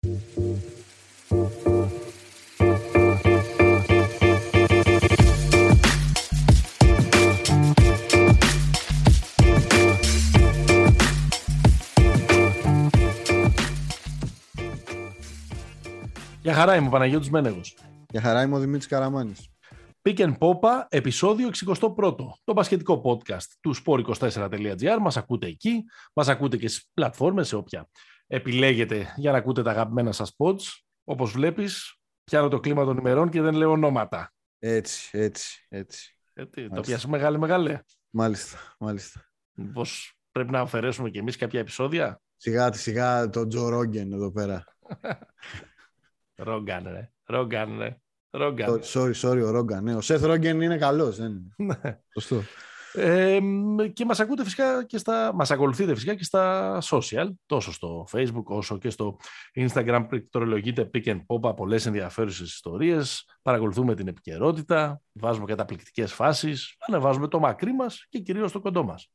Για χαρά είμαι ο Παναγιώτης Μένεγος. Για χαρά είμαι ο Δημήτρης Καραμάνης. Pick and Popa, επεισόδιο 61. Το μπασκετικό podcast του sport24.gr. Μας ακούτε εκεί, μας ακούτε και στις πλατφόρμες, σε όποια επιλέγετε για να ακούτε τα αγαπημένα σας pods. Όπως βλέπεις, πιάνω το κλίμα των ημερών και δεν λέω ονόματα. Έτσι, έτσι, έτσι. Έτσι το πιάσεις μεγάλη μεγάλη. Μάλιστα, μάλιστα. Πώς πρέπει να αφαιρέσουμε κι εμείς κάποια επεισόδια; Σιγά, σιγά τον Τζο Ρόγκεν εδώ πέρα. Ρόγκαν, ρε. Ρόγκαν, ρε. Ρόγκαν. Sorry, sorry, ο Ρόγκαν. Ναι. Ο Σεθ Ρόγκεν είναι καλός, δεν είναι. Ναι. Σωστό. Ε, και μας ακούτε φυσικά και στα, μας ακολουθείτε φυσικά και στα social, τόσο στο facebook όσο και στο instagram πληκτρολογείτε pick and pop πολλές ενδιαφέρουσες ιστορίες, παρακολουθούμε την επικαιρότητα, βάζουμε καταπληκτικές φάσεις, ανεβάζουμε το μακρύ μας και κυρίως το κοντό μας.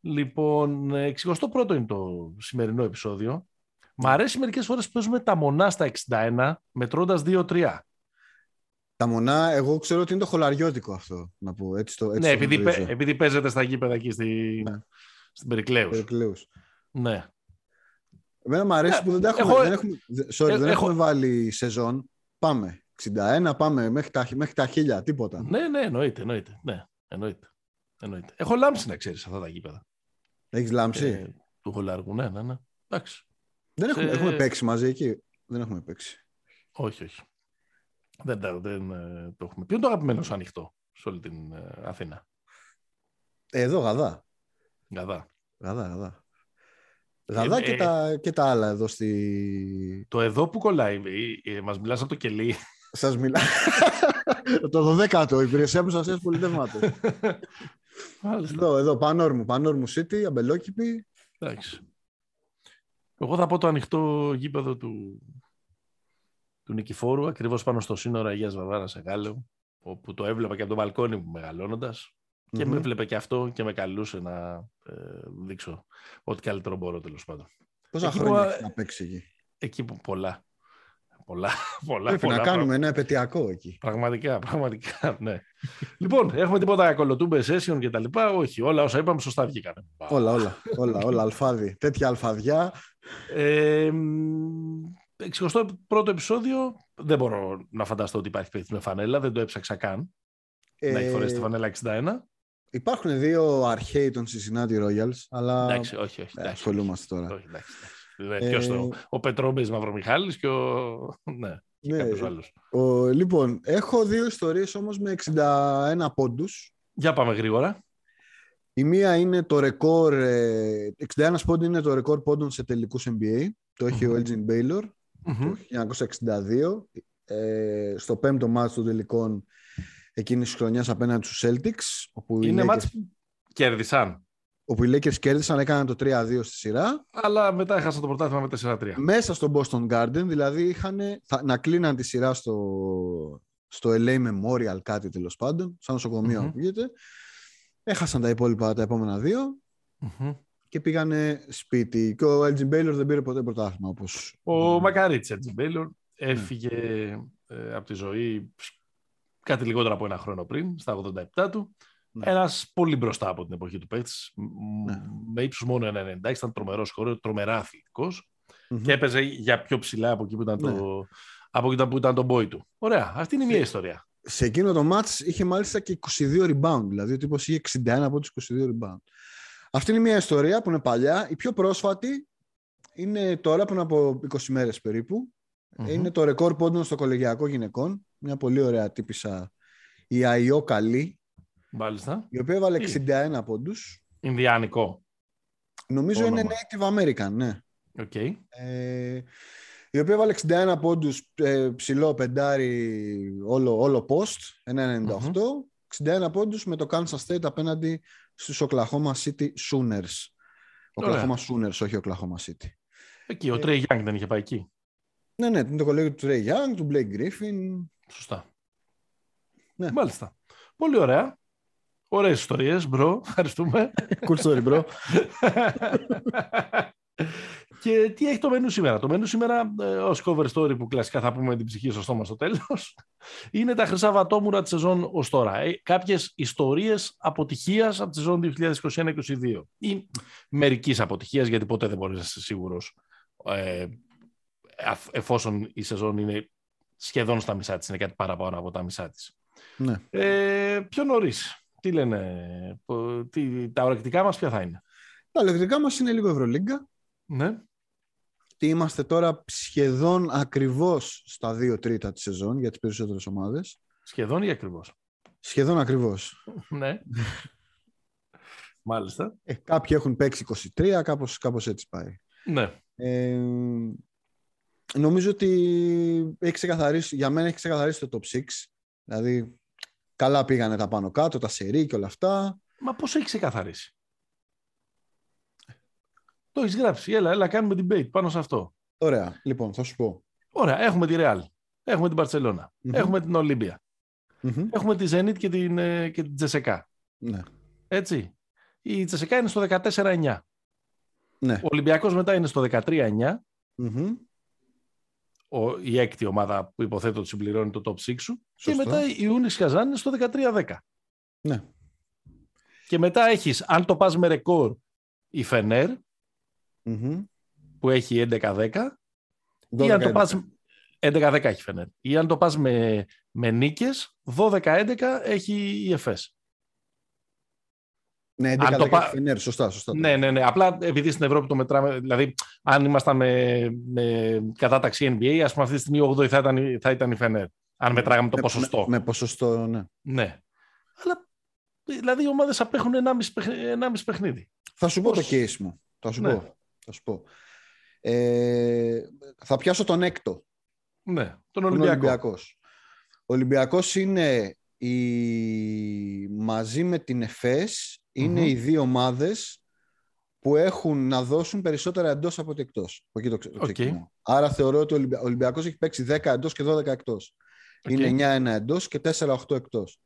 Λοιπόν, 61ο είναι το σημερινό επεισόδιο. Μ' αρέσει μερικές φορές που παίζουμε τα μονά στα 61, μετρώντας 2-3. Τα μονά, εγώ ξέρω ότι είναι το χολαριώτικο αυτό, να πω. Έτσι το, έτσι ναι, το επειδή, γνωρίζω. παι- επειδή παίζετε στα γήπεδα εκεί στη, Ναι. στην Περικλέους. Περικλέους. Ναι. Εμένα μου αρέσει Ναι, που δεν τα έχουμε, έχω- δεν έχουμε, sorry, ε- δεν έχω- έχουμε βάλει σεζόν. Πάμε. 61, πάμε μέχρι τα, μέχρι τα χίλια, τίποτα. ναι, ναι, εννοείται, εννοείται. Ναι, εννοείται. εννοείται. Έχω λάμψει να ξέρεις αυτά τα γήπεδα. Έχεις λάμψη. Ε, του χολαργού, ναι, ναι, ναι. Εντάξει. δεν έχουμε, σε- έχουμε παίξει μαζί εκεί; Δεν έχουμε παίξει. Όχι, όχι. Δεν, τα- δεν ε, το έχουμε. Ποιο είναι το αγαπημένο σου ανοιχτό σε όλη την ε, Αθήνα. Ε, εδώ, γαδά. Γαδά. Γαδά, γαδά. Γαδά Ε, και, ε, τα, και τα άλλα εδώ στη... Το εδώ που κολλάει, ε, ε, μας μιλάς από το κελί. Σας μιλά... το 12ο, υπηρεσία προστασίας πολιτεύματος. Μάλιστα. εδώ, εδώ, πανόρμου, πανόρμου City, αμπελόκηπη. Εντάξει. Εγώ θα πω το ανοιχτό γήπεδο του, του Νικηφόρου, ακριβώς πάνω στο σύνορο Αγίας Βαβάρας Εγάλεου, όπου το έβλεπα και από το μπαλκόνι μου μεγαλώνοντας και Μμμ. με έβλεπε και αυτό και με καλούσε να ε, δείξω ό,τι καλύτερο μπορώ τέλος πάντων. Πόσα Εκεί χρόνια που- έχεις να παίξεις εκεί; Εκεί που πολλά, πολλά, πολλά, Πρέπει πολλά να πράγματα. κάνουμε ένα επαιτειακό εκεί. Πραγματικά, πραγματικά, ναι. λοιπόν, έχουμε τίποτα κολοτούμπε session και τα λοιπά; Όχι, όλα όσα είπαμε σωστά βγήκαν. Όλα, όλα, όλα, όλα, αλφάδι. Τέτοια αλφαδιά. Ε, 61ο επεισόδιο. Δεν μπορώ να φανταστώ ότι υπάρχει παίκτη με φανέλα. Δεν το έψαξα καν. να έχει φορέσει τη Ε, φανέλα 61. υπάρχουν δύο αρχαίοι των Cincinnati Royals, αλλά Εντάξει, όχι, όχι. ε, εντάξει, ασχολούμαστε όχι. τώρα. Όχι, εντάξει, εντάξει. Ε, Ποιος το, ο Πετρόμπης Μαυρομιχάλης και ο... Ναι, και Ναι, κάποιος άλλος. ο, λοιπόν, έχω δύο ιστορίες όμως με 61 πόντους. Για πάμε γρήγορα. Η μία είναι το ρεκόρ, ε, 61 πόντοι είναι το ρεκόρ πόντων σε τελικούς NBA. Το έχει ο Μμμ. Elgin Baylor Μμμ. το 1962. Ε, στο πέμπτο μάτς των τελικών εκείνης της χρονιάς απέναντι στους Celtics, όπου οι, Είναι Lakers, μάτς που κέρδισαν. όπου οι Lakers κέρδισαν, έκαναν το 3-2 στη σειρά. Αλλά μετά έχασαν το πρωτάθλημα με 4-3. Μέσα στο Boston Garden, δηλαδή είχαν, θα, να κλείναν τη σειρά στο, στο LA Memorial, κάτι τέλος πάντων, σαν νοσοκομείο Μμμ. ακούγεται. Έχασαν τα υπόλοιπα τα επόμενα δύο Μμμ. Και πήγανε σπίτι. Και ο Elgin Baylor δεν πήρε ποτέ πρωτάθλημα. Όπως... Ο Μακαρίτς έτσι Μπέιλορ έφυγε ε, από τη ζωή κάτι λιγότερο από ένα χρόνο πριν, στα 87 του. Ναι. Ένας πολύ μπροστά από την εποχή του παίκτης, μ- Ναι. με ύψους μόνο 1,90, ήταν τρομερός χώρο, τρομερά αθλητικός Μμμ. και έπαιζε για πιο ψηλά από εκεί που ήταν, Ναι. το, από εκεί που ήταν το boy του. Ωραία, αυτή είναι η μία ιστορία. Σε εκείνο το match είχε μάλιστα και 22 rebound, δηλαδή ο τύπος είχε 61 από τους 22 rebound. Αυτή είναι μια ιστορία που είναι παλιά. Η πιο πρόσφατη είναι τώρα πριν από 20 μέρες περίπου. Μμμ. Είναι το ρεκόρ πόντων στο κολεγιακό γυναικών. Μια πολύ ωραία τύπησα η Αϊό Καλή, Μάλιστα. η οποία έβαλε Τι; 61 πόντους. Ινδιάνικο. Νομίζω είναι Όνομα. Native American, ναι. Οκ. Ε, η οποία έβαλε 61 πόντους ε, ψηλό πεντάρι όλο, όλο post, 1,98. 61 πόντους με το Kansas State απέναντι στους Oklahoma City Sooners. Ωραία. Oklahoma Sooners, όχι Oklahoma City. Εκεί, ο Τρέι Γιάνγκ δεν είχε πάει εκεί. Ναι, ναι, είναι το κολέγιο του Trey Young, του Blake Griffin. Σωστά. Ναι. Μάλιστα. Πολύ ωραία. Ωραίες ιστορίες, bro. Ευχαριστούμε. Cool story, bro. Και τι έχει το μενού σήμερα. Το μενού σήμερα, ε, ως cover story που κλασικά θα πούμε με την ψυχή στο στόμα στο τέλος, είναι τα χρυσά βατόμουρα της σεζόν ως τώρα. Ε, κάποιες ιστορίες αποτυχίας από τη σεζόν 2021-2022 ή μερικής αποτυχίας, γιατί ποτέ δεν μπορείς να είσαι σίγουρος ε, εφόσον η σεζόν είναι σχεδόν στα μισά της, είναι κάτι παραπάνω από τα μισά της. Ναι. Ε, πιο νωρίς. Τι λένε, τι, τα ορεκτικά μας ποια θα είναι; Τα ορεκτικά μας είναι λίγο Ευρωλίγκα. Ναι. Τι είμαστε τώρα σχεδόν ακριβώς στα δύο τρίτα της σεζόν για τις περισσότερες ομάδες. Σχεδόν ή ακριβώς; Σχεδόν ακριβώς. ναι. Μάλιστα. Ε, κάποιοι έχουν παίξει 23, κάπως, κάπως έτσι πάει. Ναι. Ε, νομίζω ότι έχει ξεκαθαρίσει, για μένα έχει ξεκαθαρίσει το top 6. Δηλαδή, καλά πήγανε τα πάνω κάτω, τα σερί και όλα αυτά. Μα πώς έχει ξεκαθαρίσει; Το έχεις γράψει. Έλα, έλα, κάνουμε debate πάνω σε αυτό. Ωραία. Λοιπόν, θα σου πω. Ωραία. Έχουμε τη Real. Έχουμε την barcelona Έχουμε την Ολύμπια. Έχουμε τη Zenit και την, ε, και την Τζεσεκά. Ναι. Έτσι. Η Τζεσεκά είναι στο 14-9. Ναι. Ο Ολυμπιακός μετά είναι στο 13-9. Ο, η έκτη ομάδα που υποθέτω ότι συμπληρώνει το top 6 σου. Και μετά η Ούνιξ Καζάν είναι στο 13-10. Ναι. Και μετά έχεις, αν το πας με ρεκόρ, η Φενέρ, που έχει 11-10, ή αν το πας... 11-10 έχει Φενέρ. Ή αν το πας με, με νίκες, 12-11 έχει η ΕΦΕΣ. Ναι, 11 το πα... Φενέρ, σωστά, σωστά. Ναι, ναι, ναι. Απλά επειδή στην Ευρώπη το μετράμε, δηλαδή αν ήμασταν με, με κατάταξη NBA, ας πούμε αυτή τη στιγμή 8 θα ήταν, θα ήταν η Φενέρ. Αν μετράγαμε το ποσοστό. Με, με, ποσοστό, ναι. Ναι. Αλλά δηλαδή οι ομάδες απέχουν 1,5 παιχνίδι. Θα σου πω το case μου. Θα σου ναι. πω. Θα, σου πω. Ε, θα πιάσω τον έκτο. Ναι, τον Ολυμπιακό. Ολυμπιακός. Ο Ολυμπιακός είναι η... μαζί με την ΕΦΕΣ είναι οι δύο ομάδες που έχουν να δώσουν περισσότερα εντός από ότι εκτός. Από εκεί το, okay. Άρα θεωρώ ότι ο Ολυμπιακός έχει παίξει 10 εντός και 12 εκτός. Okay. Είναι 9-1 εντός και 4-8 εκτός.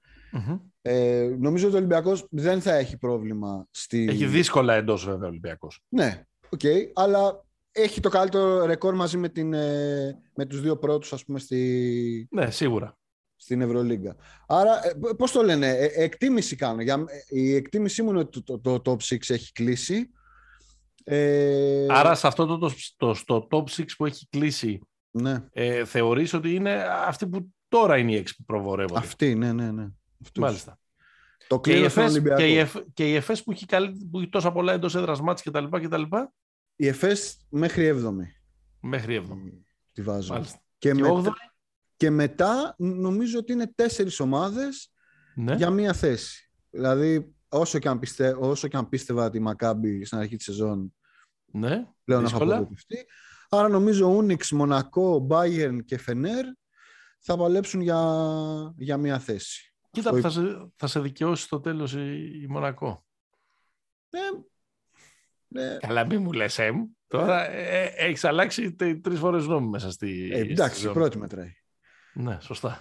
Ε, νομίζω ότι ο Ολυμπιακός δεν θα έχει πρόβλημα στη... Έχει δύσκολα εντός βέβαια ο Ολυμπιακός. Ναι, okay, αλλά έχει το καλύτερο ρεκόρ μαζί με, την, ε, με τους δύο πρώτους ας πούμε στη... Ναι, σίγουρα. Στην Ευρωλίγκα. Άρα, ε, πώς το λένε, ε, εκτίμηση κάνω. Για, η εκτίμησή μου είναι ότι το, το, το top 6 έχει κλείσει. Ε... Άρα σε αυτό το, το, το, στο top 6 που έχει κλείσει ναι. ε, θεωρείς ότι είναι αυτή που τώρα είναι η 6 που προβορεύονται; Αυτή, ναι, ναι, ναι. Αυτούς. Μάλιστα. Το και, η ΕΦΕΣ, και, η ΕΦ, και η ΕΦΕΣ που έχει, καλύ, που έχει τόσα πολλά εντός έδρας μάτς και τα λοιπά και τα λοιπά. Η ΕΦΕΣ μέχρι 7η. Μέχρι 7η. Τη βάζω. Μάλιστα. Και, και, μετά, και μετά νομίζω ότι είναι τέσσερις ομάδες ναι. για μία θέση. Δηλαδή όσο και αν, πιστε, όσο και αν πίστευα τη Μακάμπη στην αρχή της σεζόν ναι, πλέον να απογοητευτεί. Άρα νομίζω Ούνιξ, Μονακό, Μπάγερν και Φενέρ θα παλέψουν για, για μία θέση. Κοίτα, που θα, σε, θα σε δικαιώσει στο τέλος η, η Μονακό. Ναι, ναι. Καλά, μην μου λες, εμ. Τώρα ε, έχεις αλλάξει τρεις φορές νόμι μέσα στη... Ε, εντάξει, η πρώτη μετράει. Ναι, σωστά.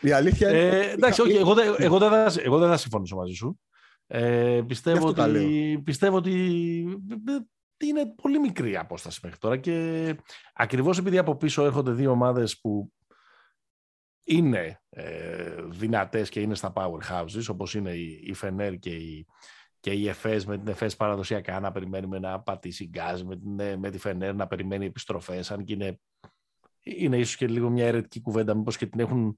Η αλήθεια είναι... Ε, εντάξει, okay, εγώ, εγώ, εγώ, δεν θα, εγώ δεν θα συμφωνήσω μαζί σου. Ε, πιστεύω, ότι, πιστεύω ότι είναι πολύ μικρή η απόσταση μέχρι τώρα και ακριβώς επειδή από πίσω έρχονται δύο ομάδες που είναι ε, δυνατές και είναι στα powerhouses όπως είναι η, η Φενέρ και η, και η ΕΦΕΣ με την ΕΦΕΣ παραδοσιακά να περιμένουμε να πατήσει γκάζ με, την, με τη Φενέρ να περιμένει επιστροφές αν και είναι, είναι ίσως και λίγο μια αιρετική κουβέντα μήπως και την έχουν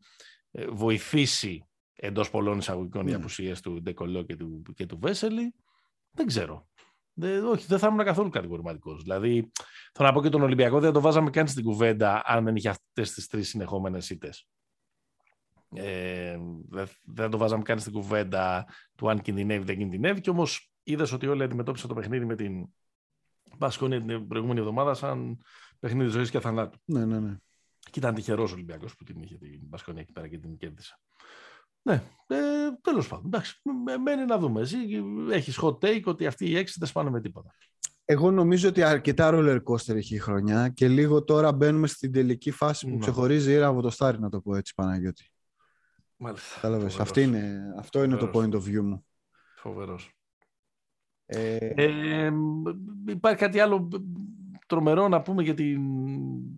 ε, βοηθήσει εντός πολλών εισαγωγικών mm. οι απουσίες του Ντεκολό και του, και του Βέσελη δεν ξέρω δεν, όχι, δεν θα ήμουν καθόλου κατηγορηματικός. Δηλαδή, θέλω να πω και τον Ολυμπιακό δεν το βάζαμε καν στην κουβέντα αν δεν είχε αυτές τις τρεις συνεχόμενες ήττες. Ε, δεν, δεν το βάζαμε καν στην κουβέντα του αν κινδυνεύει δεν κινδυνεύει και όμως είδες ότι όλοι αντιμετώπισαν το παιχνίδι με την Μπασκόνια την προηγούμενη εβδομάδα σαν παιχνίδι ζωής και θανάτου. Ναι, ναι, ναι. Και ήταν τυχερός ο Ολυμπιακός που την είχε την Μπασκόνια εκεί πέρα και την κέρδισε. Ναι, ε, τέλος πάντων. Εντάξει, μένει να δούμε. Εσύ έχεις hot take ότι αυτοί οι έξι δεν σπάνε με τίποτα. Εγώ νομίζω ότι αρκετά roller coaster έχει η χρονιά και λίγο τώρα μπαίνουμε στην τελική φάση που ναι. ξεχωρίζει η από το στάρι, να το πω έτσι, Παναγιώτη. Μάλιστα. Κατάλαβες. είναι, αυτό είναι το point of view μου. Φοβερός. Ε... Ε, υπάρχει κάτι άλλο τρομερό να πούμε για την,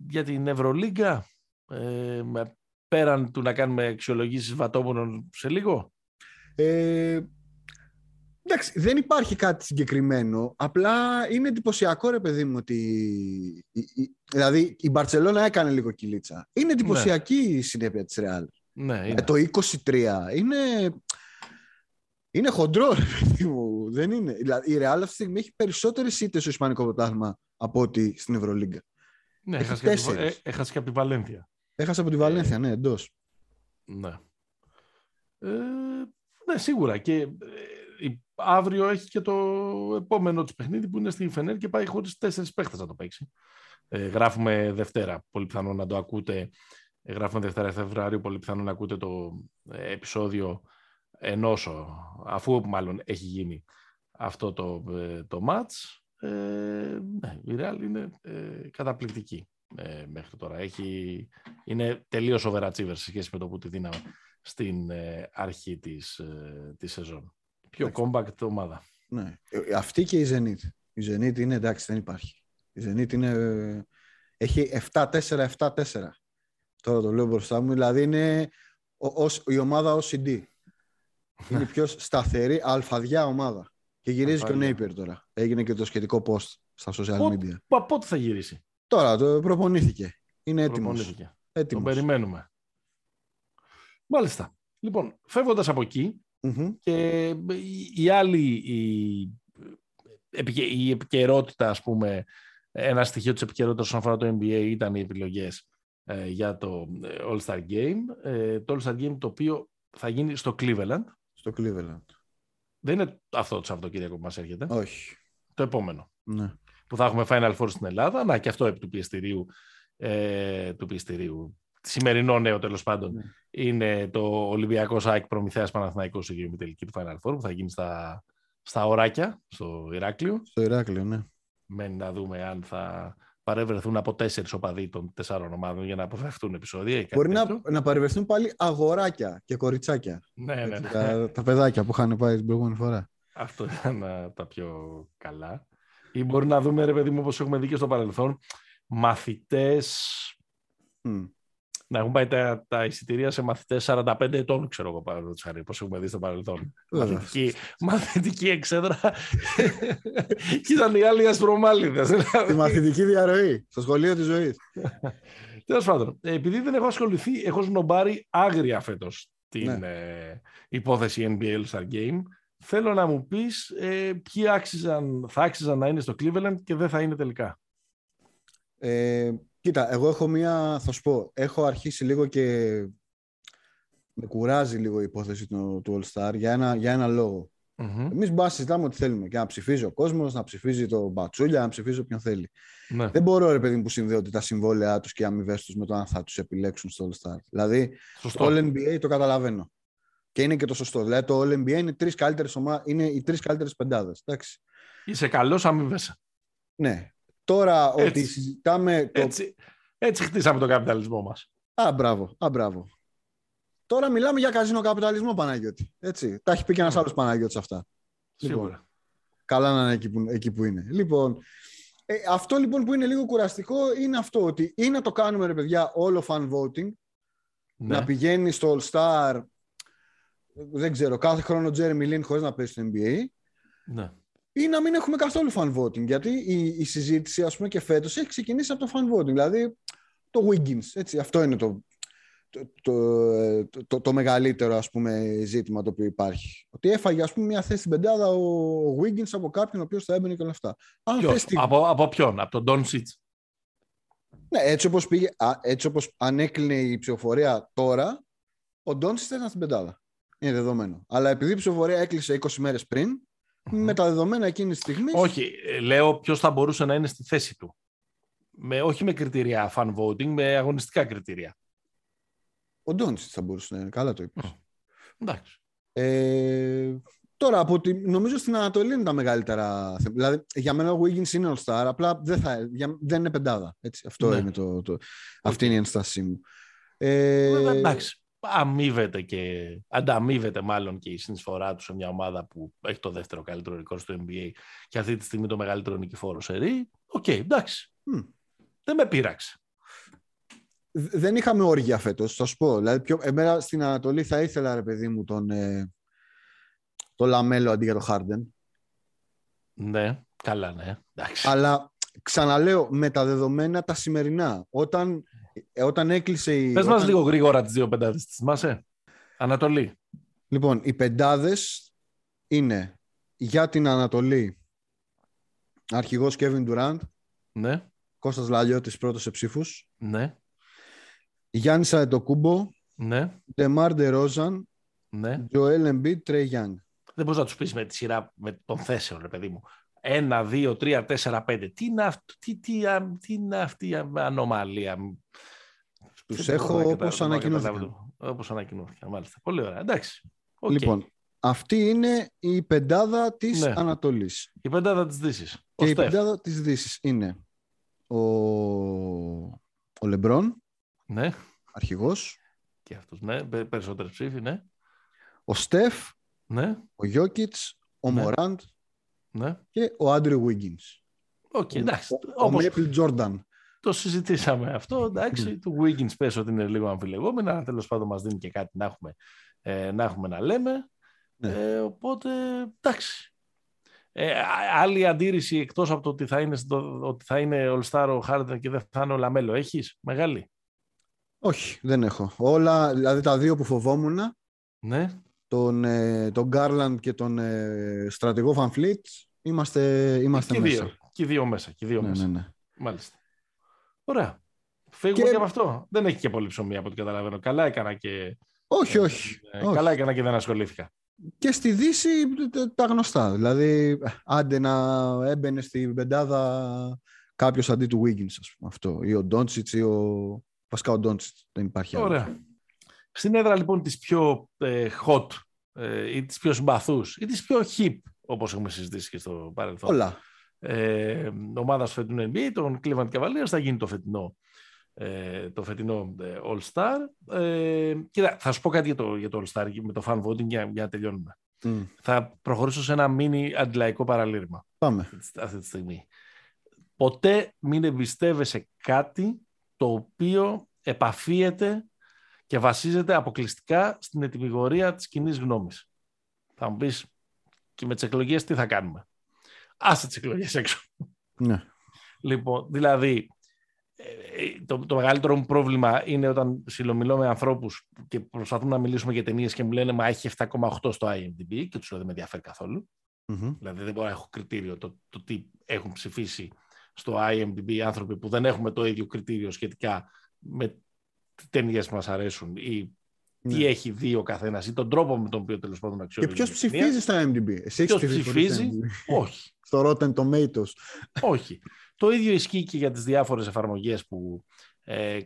για την Ευρωλίγκα, ε, πέραν του να κάνουμε αξιολογήσεις βατόμονων σε λίγο; Ε, εντάξει, δεν υπάρχει κάτι συγκεκριμένο. Απλά είναι εντυπωσιακό, ρε παιδί μου, ότι. Δηλαδή, η Μπαρσελόνα έκανε λίγο κυλίτσα. Είναι εντυπωσιακή ναι. η συνέπεια της Ρεάλ. Ναι, είναι. Ε, το 23 είναι. Είναι χοντρό, ρε παιδί μου. Δεν είναι. Δηλαδή, η Ρεάλ αυτή τη στιγμή έχει περισσότερες ήττες στο Ισπανικό πρωτάθλημα από ότι στην Ευρωλίγκα. Ναι, έχασε και από τη Βαλένθια. Έχασε από τη Βαλένθια, ναι, εντός. Ναι. Ε, ναι, σίγουρα. Και ε, αύριο έχει και το επόμενο της παιχνίδι που είναι στη Φενέρ και πάει χωρίς τέσσερις παίχτες να το παίξει. Ε, γράφουμε Δευτέρα. Πολύ πιθανό να το ακούτε. Ε, γράφουμε Δευτέρα Φεβρουαρίου. Πολύ πιθανό να ακούτε το ε, επεισόδιο ενώ αφού μάλλον έχει γίνει αυτό το, ε, το match. Ε, ναι, η Real είναι ε, καταπληκτική ε, μέχρι τώρα. Έχει, είναι τελείως overachievers σε σχέση με το που τη δίναμε στην ε, αρχή της, ε, της σεζόν. Πιο compact ομάδα. Ναι. Ε, αυτή και η Zenit. Η Zenit είναι εντάξει, δεν υπάρχει. Η Zenit είναι, έχει 7-4-7-4. Τώρα το λέω μπροστά μου. Δηλαδή είναι ως, η ομάδα OCD. είναι πιο σταθερή, αλφαδιά ομάδα. Και γυρίζει και ο Νέιπερ τώρα. Έγινε και το σχετικό post στα social media. πότε θα γυρίσει; Τώρα το προπονήθηκε. Είναι έτοιμος. Τον περιμένουμε. Μάλιστα. Λοιπόν, φεύγοντας από και η άλλη η, η επικαιρότητα, ας πούμε, ένα στοιχείο της επικαιρότητας όσον αφορά το NBA ήταν οι επιλογές ε, για το ε, All-Star Game. Ε, το All-Star Game το οποίο θα γίνει στο Cleveland. Στο Cleveland. Δεν είναι αυτό το Σαββατοκύριακο που μας έρχεται. Όχι. Το επόμενο. Ναι. Που θα έχουμε Final Four στην Ελλάδα. Να και αυτό επί του πιεστηρίου, ε, του πιεστηρίου σημερινό νέο τέλος πάντων ναι. είναι το Ολυμπιακός ΣΑΕΚ Προμηθέας Παναθηναϊκός η τελική του Final Four που θα γίνει στα, στα οράκια στο Ηράκλειο. Στο Ηράκλειο, ναι. Μένει να δούμε αν θα παρευρεθούν από τέσσερις οπαδοί των τεσσάρων ομάδων για να αποφευθούν επεισόδια. Μπορεί να, να παρευρεθούν πάλι αγοράκια και κοριτσάκια. Ναι, ναι, ναι. Τα, τα παιδάκια που είχαν πάει την προηγούμενη φορά. Αυτό ήταν τα πιο καλά. Ή μπορεί να δούμε, ρε παιδί μου, όπως έχουμε δει και στο παρελθόν, μαθητές να έχουν πάει τα, τα εισιτήρια σε μαθητές 45 ετών, ξέρω εγώ παραδείγματος χάρη, πώς έχουμε δει στο παρελθόν. μαθητική, μαθητική εξέδρα. και ήταν οι άλλοι ασπρομάλιδε. Τη μαθητική διαρροή στο σχολείο της ζωής. Τέλος πάντων, επειδή δεν έχω ασχοληθεί, έχω σνομπάρει άγρια φέτος την ναι. ε, υπόθεση NBA All-Star Game. Θέλω να μου πεις ε, ποιοι άξιζαν, θα άξιζαν να είναι στο Cleveland και δεν θα είναι τελικά. Ε, Κοίτα, εγώ έχω μία, θα σου πω, έχω αρχίσει λίγο και με κουράζει λίγο η υπόθεση του, του All Star για ένα, για ένα λόγο. Mm-hmm. Εμείς μπας συζητάμε ό,τι θέλουμε. Και να ψηφίζει ο κόσμος, να ψηφίζει το Μπατσούλια, να ψηφίζει όποιον θέλει. Ναι. Δεν μπορώ, ρε παιδί μου, που συνδέονται τα συμβόλαιά τους και οι αμοιβές του με το αν θα τους επιλέξουν στο All Star. Δηλαδή, σωστό. το All NBA το καταλαβαίνω. Και είναι και το σωστό. Δηλαδή, το All NBA είναι, τρεις καλύτερες ομα... είναι οι τρεις καλύτερες πεντάδες. Είσαι καλός αμοιβές. Ναι. Τώρα έτσι, ότι συζητάμε... Το... Έτσι, έτσι χτίσαμε τον καπιταλισμό μας. Α, μπράβο. Α, μπράβο. Τώρα μιλάμε για καζίνο καπιταλισμό, Παναγιώτη. Έτσι. Τα έχει πει και ένας άλλος Παναγιώτης αυτά. Σίγουρα. Λοιπόν, καλά να είναι εκεί που, εκεί που είναι. Λοιπόν, ε, αυτό λοιπόν που είναι λίγο κουραστικό είναι αυτό ότι ή να το κάνουμε ρε παιδιά όλο fan voting ναι. να πηγαίνει στο All Star δεν ξέρω, κάθε χρόνο Jeremy Lin χωρίς να παίζει στο NBA ναι ή να μην έχουμε καθόλου fan voting. Γιατί η, η συζήτηση, ας πούμε, και φέτος έχει ξεκινήσει από το fan voting. Δηλαδή, το Wiggins. Έτσι, αυτό είναι το, το, το, το, το, μεγαλύτερο ας πούμε, ζήτημα το οποίο υπάρχει. Ότι έφαγε ας πούμε, μια θέση στην πεντάδα ο Wiggins από κάποιον ο οποίος θα έμπαινε και όλα αυτά. από, από ποιον, από τον Don Sitch. Ναι, έτσι όπως, πήγε, έτσι όπως ανέκλεινε η ψηφοφορία τώρα, ο Don Sitch ήταν στην πεντάδα. Είναι δεδομένο. Αλλά επειδή η ψηφοφορία έκλεισε 20 μέρες πριν, με τα δεδομένα εκείνης της στιγμής. Όχι, ε, λέω ποιος θα μπορούσε να είναι στη θέση του. Με, όχι με κριτήρια fan voting, με αγωνιστικά κριτήρια. Ο Ντόντσι θα μπορούσε να είναι. Καλά το είπες. εντάξει. Ε, τώρα, από τη, νομίζω στην Ανατολή είναι τα μεγαλύτερα Δηλαδή, για μένα ο Wiggins είναι All Star, απλά δεν, θα, για, δεν είναι πεντάδα. Έτσι. Αυτό ναι. είναι το, το, αυτή είναι η ένστασή μου. Ε, εντάξει. Αμείβεται και ανταμείβεται μάλλον και η συνεισφορά του σε μια ομάδα που έχει το δεύτερο καλύτερο ρεκόρ στο NBA και αυτή τη στιγμή το μεγαλύτερο νικηφόρο σερί. Ok, okay, εντάξει. Mm. Δεν με πείραξε. Δεν είχαμε όργια φέτος, θα σου πω. Δηλαδή, πιο, εμένα στην Ανατολή θα ήθελα, ρε παιδί μου, τον, ε, το Λαμέλο αντί για το Χάρντεν. Ναι, καλά, ναι. Εντάξει. Αλλά ξαναλέω, με τα δεδομένα τα σημερινά, όταν, ε, όταν έκλεισε η... Πες όταν... μας λίγο γρήγορα τις δύο πεντάδες, τις θυμάσαι; Ανατολή. Λοιπόν, οι πεντάδες είναι για την Ανατολή αρχηγός Kevin Durant. Ναι. Κώστας Λαλιώτης πρώτος σε ψήφους. Ναι. Γιάννης Αντετοκούνμπο. Ναι. Ντεμάρ Ντε Ρόζαν. Ναι. Τζοέλ Εμπίντ, Τρέι Γιάνγκ. Δεν μπορείς να τους πεις με τη σειρά με των θέσεων, ρε παιδί μου. Ένα, δύο, τρία, τέσσερα, πέντε. Τι είναι, αυτό, τι, τι, τι είναι αυτή η ανομαλία; Τους έχω όπως ανακοινώθηκαν. Όπως ανακοινώθηκαν, μάλιστα. Πολύ ωραία. Εντάξει. Okay. Λοιπόν, αυτή είναι η πεντάδα της ναι. Ανατολής. Η πεντάδα της Δύσης. Και η πεντάδα της Δύσης είναι ο, ο Λεμπρόν. Ναι. Αρχηγός. Και αυτός, ναι. Περισσότερες ψήφοι, ναι. Ο Στεφ. Ναι. Ο Γιόκιτς. Ο ναι. Μοράντ. Ναι. Και ο Άντριου Βίγκινς. Okay, εντάξει. Ο, όπως... Μέιπλ Τζόρνταν. Το συζητήσαμε αυτό. Εντάξει, mm. του Wiggins πες ότι είναι λίγο αμφιλεγόμενα, αλλά τέλος πάντων μας δίνει και κάτι να έχουμε, ε, να, έχουμε να λέμε. Ναι. Ε, οπότε, εντάξει. Ε, άλλη αντίρρηση εκτός από το ότι θα είναι, ότι θα είναι All Star ο Harden και δεν θα είναι ο Λαμέλο. Έχεις μεγάλη; Όχι, δεν έχω. Όλα, δηλαδή τα δύο που φοβόμουν, ναι. Τον, ε, τον Garland και τον ε, στρατηγό Βανβλίτ, είμαστε, είμαστε και μέσα. Δύο, και δύο μέσα. Και δύο ναι, μέσα. Ναι, ναι. Μάλιστα. Ωραία. Φύγουμε και... και από αυτό. Δεν έχει και πολύ ψωμί από ό,τι καταλαβαίνω. Καλά έκανα και... Όχι, όχι. Ε, όχι. Καλά έκανα και δεν ασχολήθηκα. Και στη Δύση τα γνωστά. Δηλαδή, άντε να έμπαινε στην πεντάδα κάποιος αντί του Wiggins, ας πούμε, αυτό. Ή ο Ντόντσιτς ή ο. Βασικά ο Ντόντσιτς. Δεν υπάρχει άλλο. Ωραία. Στην έδρα λοιπόν τη πιο ε, hot ε, ή τη πιο συμπαθούς ή τη πιο hip, όπως έχουμε συζητήσει και στο παρελθόν. Όλα. Ε, ομάδα του φετινού NBA, τον Cleveland Cavaliers, θα γίνει το φετινό ε, το φετινό ε, All Star. Ε, κοίτα, θα σου πω κάτι για το, για το All Star με το fan voting για, για να τελειώνουμε. Mm. Θα προχωρήσω σε ένα μίνι αντιλαϊκό παραλήρημα. Πάμε. Αυτή τη στιγμή. Ποτέ μην εμπιστεύεσαι κάτι το οποίο επαφίεται και βασίζεται αποκλειστικά στην ετοιμιγορία της κοινή γνώμης. Θα μου πεις και με τις εκλογές τι θα κάνουμε; Άσε τις εκλογές έξω. Ναι. Λοιπόν, δηλαδή, ε, το, το μεγαλύτερο μου πρόβλημα είναι όταν συλλομιλώ με ανθρώπους και προσπαθούμε να μιλήσουμε για ταινίες και μου λένε Μα έχει 7,8 στο IMDb και τους λέω δεν με ενδιαφέρει καθόλου. Mm-hmm. Δηλαδή δεν μπορώ να έχω κριτήριο το, το τι έχουν ψηφίσει στο IMDb άνθρωποι που δεν έχουμε το ίδιο κριτήριο σχετικά με τι ταινίες που μας αρέσουν ή τι ναι. έχει δει ο καθένας ή τον τρόπο με τον οποίο τέλος πάντων αξιολογεί. Και ποιος ψηφίζει στο IMDb, Εσύ ποιος ψηφίζει, όχι. στο Rotten Tomatoes. όχι. Το ίδιο ισχύει και για τις διάφορες εφαρμογές που, ε,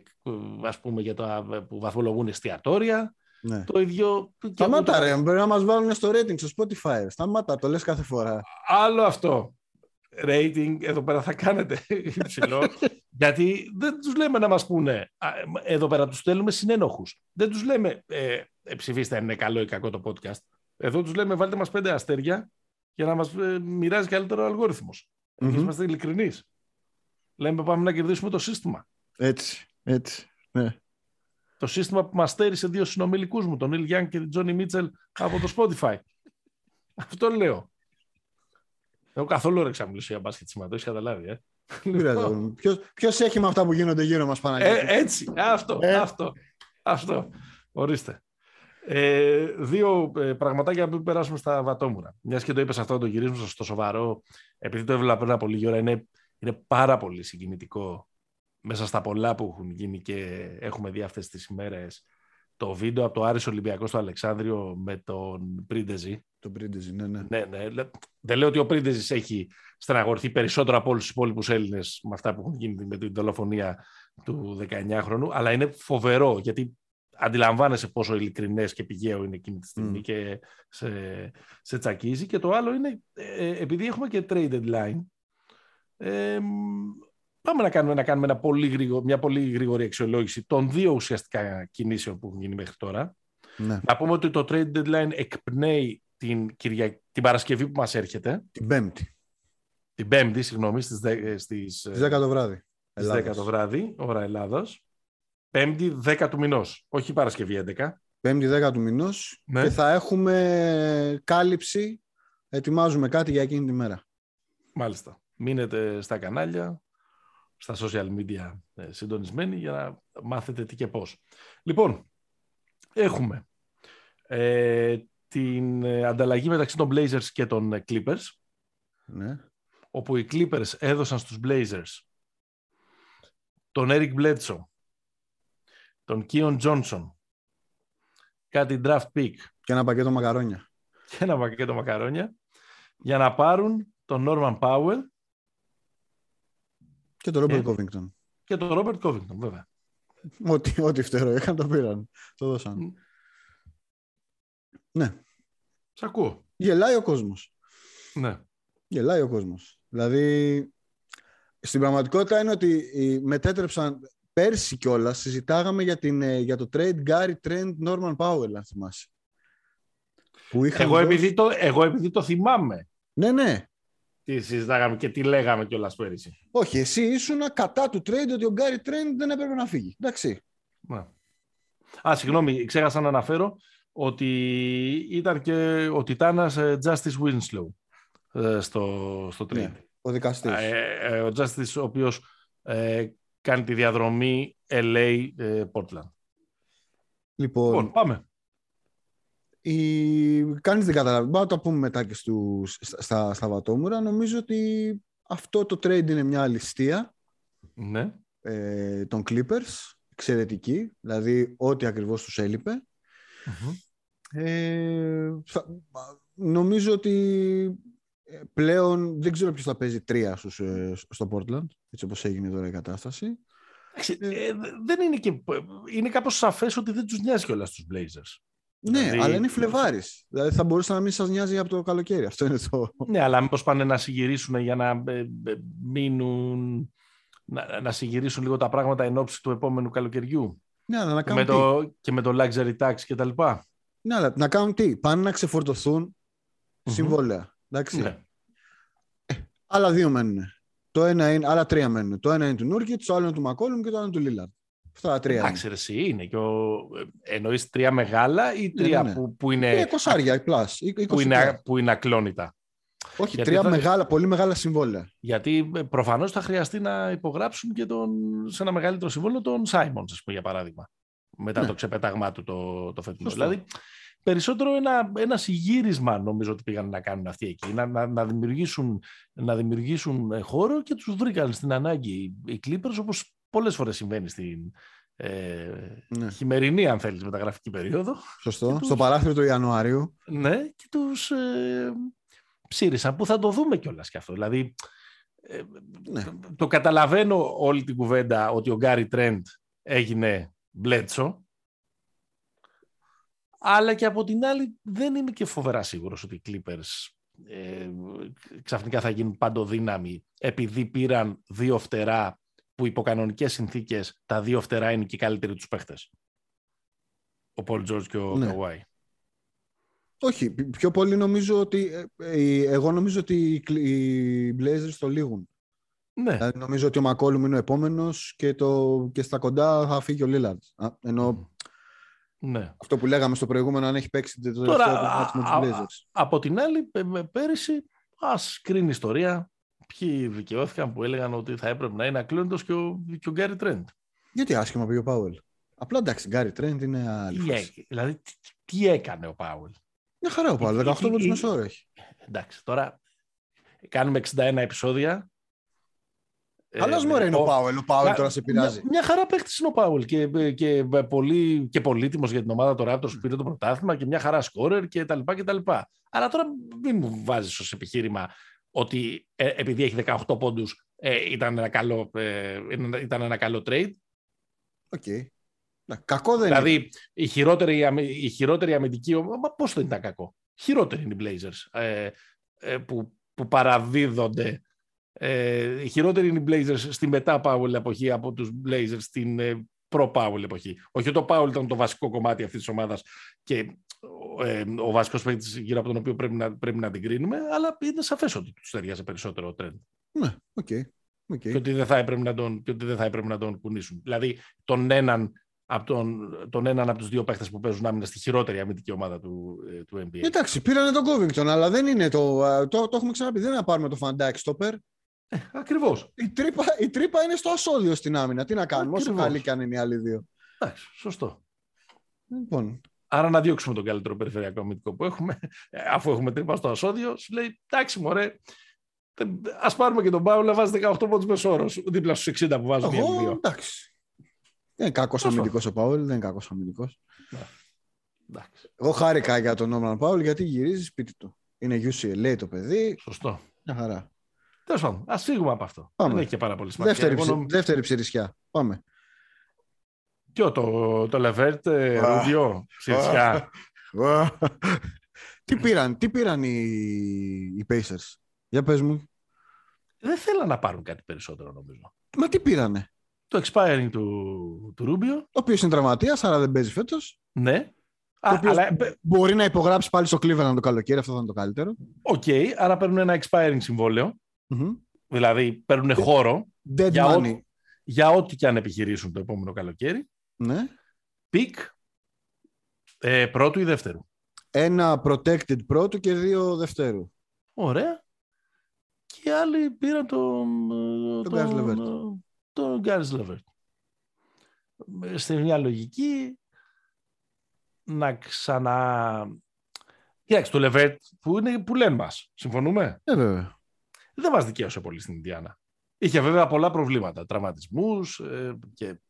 ας πούμε, για το, που βαθμολογούν εστιατόρια. Ναι. Το ίδιο... Σταμάτα ρε, μπορεί να μας βάλουν στο rating στο Spotify. Σταμάτα, το λες κάθε φορά. Άλλο αυτό. Rating, εδώ πέρα θα κάνετε υψηλό. γιατί δεν τους λέμε να μας πούνε. Εδώ πέρα τους στέλνουμε συνένοχους. Δεν τους λέμε ε, ε, ψηφίστε αν είναι καλό ή κακό το podcast. Εδώ τους λέμε βάλτε μας πέντε αστέρια για να μας ε, μοιράζει καλύτερο ο αλγόριθμος. Mm-hmm. Εμείς είμαστε ειλικρινείς. Λέμε πάμε να κερδίσουμε το σύστημα. Έτσι, έτσι, ναι. Το σύστημα που μας στέρισε δύο συνομιλικούς μου, τον Νίλ Γιάνγκ και τον Τζόνι Μίτσελ από το Spotify. Αυτό λέω. Έχω καθόλου όρεξη να μιλήσω για μπάσκετ σήμερα, το έχεις καταλάβει, ε. Ποιος, ποιος έχει με αυτά που γίνονται γύρω μας Παναγιώτη; Ε, έτσι, αυτό, ε. αυτό, αυτό. Ορίστε. Ε, δύο ε, πραγματάκια που περάσουμε στα βατόμουρα. Μιας και το είπες αυτό, το γυρίζουμε στο σοβαρό, επειδή το έβλεπα πριν από λίγη ώρα, είναι είναι πάρα πολύ συγκινητικό μέσα στα πολλά που έχουν γίνει και έχουμε δει αυτές τις ημέρες το βίντεο από το Άρης Ολυμπιακός στο Αλεξάνδριο με τον Πρίντεζη. Τον Πρίντεζη, ναι, ναι. ναι, ναι. Δεν λέω ότι ο Πρίντεζης έχει στεναγορθεί περισσότερο από όλους τους υπόλοιπους Έλληνες με αυτά που έχουν γίνει με την δολοφονία του 19χρονου, αλλά είναι φοβερό γιατί αντιλαμβάνεσαι πόσο ειλικρινές και πηγαίο είναι εκείνη τη στιγμή και σε, σε τσακίζει. Και το άλλο είναι, ε, επειδή έχουμε και trade deadline, πάμε να κάνουμε, να κάνουμε ένα πολύ μια πολύ γρήγορη αξιολόγηση των δύο ουσιαστικά κινήσεων που έχουν γίνει μέχρι τώρα. Ναι. Να πούμε ότι το trade deadline εκπνέει την, Κυρια... την Παρασκευή που μας έρχεται. Την Πέμπτη. Την Πέμπτη, συγγνώμη, στις, στις, στις 10 το βράδυ. Στις 10 το βράδυ, ώρα Ελλάδος. Πέμπτη, 10 του μηνός, όχι Παρασκευή 11. Πέμπτη, 10 του μηνός ναι. και θα έχουμε κάλυψη, ετοιμάζουμε κάτι για εκείνη τη μέρα. Μάλιστα. Μείνετε στα κανάλια, στα social media ε, συντονισμένοι για να μάθετε τι και πώς. Λοιπόν, έχουμε ε, την ε, ανταλλαγή μεταξύ των Blazers και των ε, Clippers. Ναι. Όπου οι Clippers έδωσαν στους Blazers τον Eric Bledsoe, τον Keon Johnson, κάτι draft pick. Και ένα πακέτο μακαρόνια. Και ένα πακέτο μακαρόνια. Για να πάρουν τον Norman Powell. Και τον Robert Covington. Και τον Robert Covington, βέβαια. Ό,τι, ό,τι φτερό είχαν το πήραν. Το δώσαν. Ναι. Σ' ακούω. Γελάει ο κόσμος. Ναι. Γελάει ο κόσμος. Δηλαδή, στην πραγματικότητα είναι ότι μετέτρεψαν πέρσι κιόλας συζητάγαμε για, την, ε, για το trade Gary Trent Norman Powell, αν θυμάσαι. Που εγώ, δώσει... επειδή το, εγώ επειδή το θυμάμαι. Ναι, ναι. Τι συζητάγαμε και τι λέγαμε κιόλας πέρυσι. Όχι, εσύ ήσουν κατά του trade ότι ο Gary Trent δεν έπρεπε να φύγει. Εντάξει. Ναι. Α, συγγνώμη, ξέχασα να αναφέρω ότι ήταν και ο Τιτάνας ε, Justice Winslow ε, στο, στο trade. Ναι, ο δικαστής. Ε, ο Justice, ο οποίος κάνει τη διαδρομή LA Portland. Λοιπόν, λοιπόν πάμε. Η... Κάνεις δεν καταλαβαίνει. Μπορούμε να το πούμε μετά και στους, στα, στα βατόμουρα. Νομίζω ότι αυτό το trade είναι μια αληστία ναι. ε, των Clippers. Εξαιρετική. Δηλαδή, ό,τι ακριβώς τους ελειπε ε, νομίζω ότι ε, πλέον δεν ξέρω ποιος θα παίζει τρία στους, ε, στο Portland, έτσι όπως έγινε τώρα η κατάσταση. Ε, δεν είναι και... Είναι κάπως σαφές ότι δεν τους νοιάζει κιόλας τους Blazers. Ναι, δηλαδή... αλλά είναι Φλεβάρης. Δηλαδή θα μπορούσε να μην σας νοιάζει από το καλοκαίρι. Αυτό είναι το. Ναι, αλλά μήπως πάνε να συγκυρίσουν για να μείνουν. Να, να συγκυρίσουν λίγο τα πράγματα εν ώψη του επόμενου καλοκαιριού; Ναι, αλλά να κάνουν και, με το, και με το luxury tax και τα λοιπά. Ναι, αλλά να κάνουν τι; Πάνε να ξεφορτωθούν mm-hmm. συμβόλαια. Εντάξει. Ναι. Ε, άλλα δύο μένουν. Το ένα είναι, άλλα τρία μένουν. Το ένα είναι του Νούρκιτ, το άλλο είναι του Μακόλουμ και το άλλο είναι του Λίλαρντ. Αυτά τα τρία. Εντάξει, εσύ είναι. Και ο... Εννοείς τρία μεγάλα ή ναι, τρία ναι, ναι. Που, που είναι. Τρία κοσάρια, plus, που, είναι, που είναι ακλόνητα. Όχι, Γιατί τρία θα... μεγάλα, πολύ μεγάλα συμβόλαια. Γιατί ε, προφανώς θα χρειαστεί να υπογράψουν και τον, σε ένα μεγαλύτερο συμβόλαιο τον Σάιμονς, για παράδειγμα. Μετά ναι. το ξεπετάγμά του το, το φετινό. Δηλαδή, περισσότερο ένα, ένα συγύρισμα νομίζω ότι πήγαν να κάνουν αυτοί εκεί. Να, να, να, δημιουργήσουν, να δημιουργήσουν ε, χώρο και τους βρήκαν στην ανάγκη οι Clippers όπως πολλές φορές συμβαίνει στην ε, ναι. χειμερινή αν θέλεις μεταγραφική περίοδο. Σωστό. Στο παράθυρο του Ιανουαρίου. Ναι και τους ε, ψήρισαν που θα το δούμε κιόλας κι αυτό. Δηλαδή ε, ναι. το καταλαβαίνω όλη την κουβέντα ότι ο Γκάρι Τρέντ έγινε Μπλέτσο αλλά και από την άλλη δεν είμαι και φοβερά σίγουρος ότι οι Clippers ε, ξαφνικά θα γίνουν παντοδύναμοι επειδή πήραν δύο φτερά που υπό κανονικές συνθήκες τα δύο φτερά είναι και οι καλύτεροι τους παίχτες. Ο Πολ Τζόρτζ και ο ναι. Όχι, πιο πολύ νομίζω ότι ε, ε, εγώ νομίζω ότι οι Blazers το λήγουν. Ναι. Δηλαδή, νομίζω ότι ο Μακόλουμ είναι ο επόμενος και, το, και στα κοντά θα φύγει ο Λίλαντ. Ενώ ναι. Αυτό που λέγαμε στο προηγούμενο, αν έχει παίξει το τελευταίο με τους Blazers. Από την άλλη, πέρυσι, ας κρίνει ιστορία ποιοι δικαιώθηκαν που έλεγαν ότι θα έπρεπε να είναι ακλόνητος και ο, και ο Γκάρι Τρέντ. Γιατί άσχημα πήγε ο Πάουελ. Απλά εντάξει, Γκάρι Τρέντ είναι άλλη τι, Δηλαδή, τι, τι, έκανε ο Πάουελ. Μια χαρά ο Πάουελ, 18 πόντους μεσόωρο έχει. Εντάξει, τώρα κάνουμε 61 επεισόδια Καλό μου είναι ο Πάουελ. Ο Πάουελ τώρα σε πειράζει. Μια, χαρά παίχτης είναι ο Πάουελ και, και, πολύ, και πολύτιμος για την ομάδα του Raptors που πήρε το πρωτάθλημα και μια χαρά σκόρερ και τα λοιπά και τα λοιπά. Αλλά τώρα μην μου βάζεις ως επιχείρημα ότι ε, επειδή έχει 18 πόντους ε, ήταν, ένα καλό, ε, ήταν ένα καλό trade. Ok. Okay. Κακό δεν δηλαδή, είναι. η χειρότερη, η χειρότερη αμυντική ομάδα, πώς δεν ήταν κακό. Χειρότερη είναι οι Blazers ε, ε, που, που παραδίδονται Ε, χειρότεροι είναι οι Blazers στη μετά Powell εποχή από τους Blazers στην ε, προ-Powell εποχή. Όχι ότι ο Powell ήταν το βασικό κομμάτι αυτής της ομάδας και ε, ο βασικός παίκτης γύρω από τον οποίο πρέπει να, πρέπει να την κρίνουμε, αλλά είναι σαφές ότι τους ταιριάζει περισσότερο ο Τρεντ. Ναι, ok. Okay. Okay. Και, ότι δεν θα έπρεπε να τον, και ότι δεν θα έπρεπε να τον κουνήσουν. Δηλαδή, τον έναν από τον, τον έναν από τους δύο παίχτες που παίζουν άμυνα στη χειρότερη αμυντική ομάδα του, ε, του NBA. Εντάξει, πήρανε τον Covington, αλλά δεν είναι το. Το, το έχουμε ξαναπεί. Δεν είναι να πάρουμε το φαντάκι στο περ. Ε, Ακριβώς. Η τρύπα, η τρύπα είναι στο άσο-δύο στην άμυνα. Τι να κάνουμε, Ακριβώς. όσο καλή και αν είναι οι άλλοι δύο. Εντάξει, σωστό. Λοιπόν. Άρα να διώξουμε τον καλύτερο περιφερειακό αμυντικό που έχουμε, ε, αφού έχουμε τρύπα στο ασώδιο, σου λέει εντάξει, μωρέ, Α πάρουμε και τον Πάου να βάζει 18 πόντους μεσόρο δίπλα στους 60 που βάζουν οι δύο. Εντάξει. Δεν είναι κακός αμυντικός ο Πάουλ, δεν είναι κακός αμυντικός. Ναι. Εγώ χάρηκα για τον Νόμαν Πάουλ γιατί γυρίζει σπίτι του. Είναι UCLA το παιδί. Σωστό. Μια χαρά. Τέλος πάντων, ας φύγουμε από αυτό. Πάμε. Δεν έχει και πάρα πολύ σημασία. Δεύτερη, ψη... δεύτερη ψηρισιά. Πάμε. Ποιο το, το Λεβέρτ, Ρουδιό, ψηρισιά. τι πήραν, τι πήραν οι, οι Pacers; Για πες μου. Δεν θέλαν να πάρουν κάτι περισσότερο νομίζω. Μα τι πήρανε; Το expiring του, του Ρούμπιο. Ο οποίος είναι τραυματίας, άρα δεν παίζει φέτος. Ναι. Α, αλλά... Μπορεί να υπογράψει πάλι στο Cleveland το καλοκαίρι, αυτό θα είναι το καλύτερο. Οκ, okay, άρα παίρνουν ένα expiring συμβολαιο Δηλαδή παίρνουν χώρο Dead για, money. Ό, για ό,τι και αν επιχειρήσουν το επόμενο καλοκαίρι. Ναι. Pick ε, πρώτου ή δεύτερου; Ένα protected πρώτου και δύο δευτέρου. Ωραία. Και άλλοι πήραν τον. Τον τον Κάρις Λεβέρτ. Στη μια λογική να ξανα... Κοιτάξτε, το Λεβέρτ που, είναι, που λένε μας. Συμφωνούμε; Ε, βέβαια. Δεν μας δικαίωσε πολύ στην Ινδιάνα. Είχε βέβαια πολλά προβλήματα, τραυματισμούς ε, και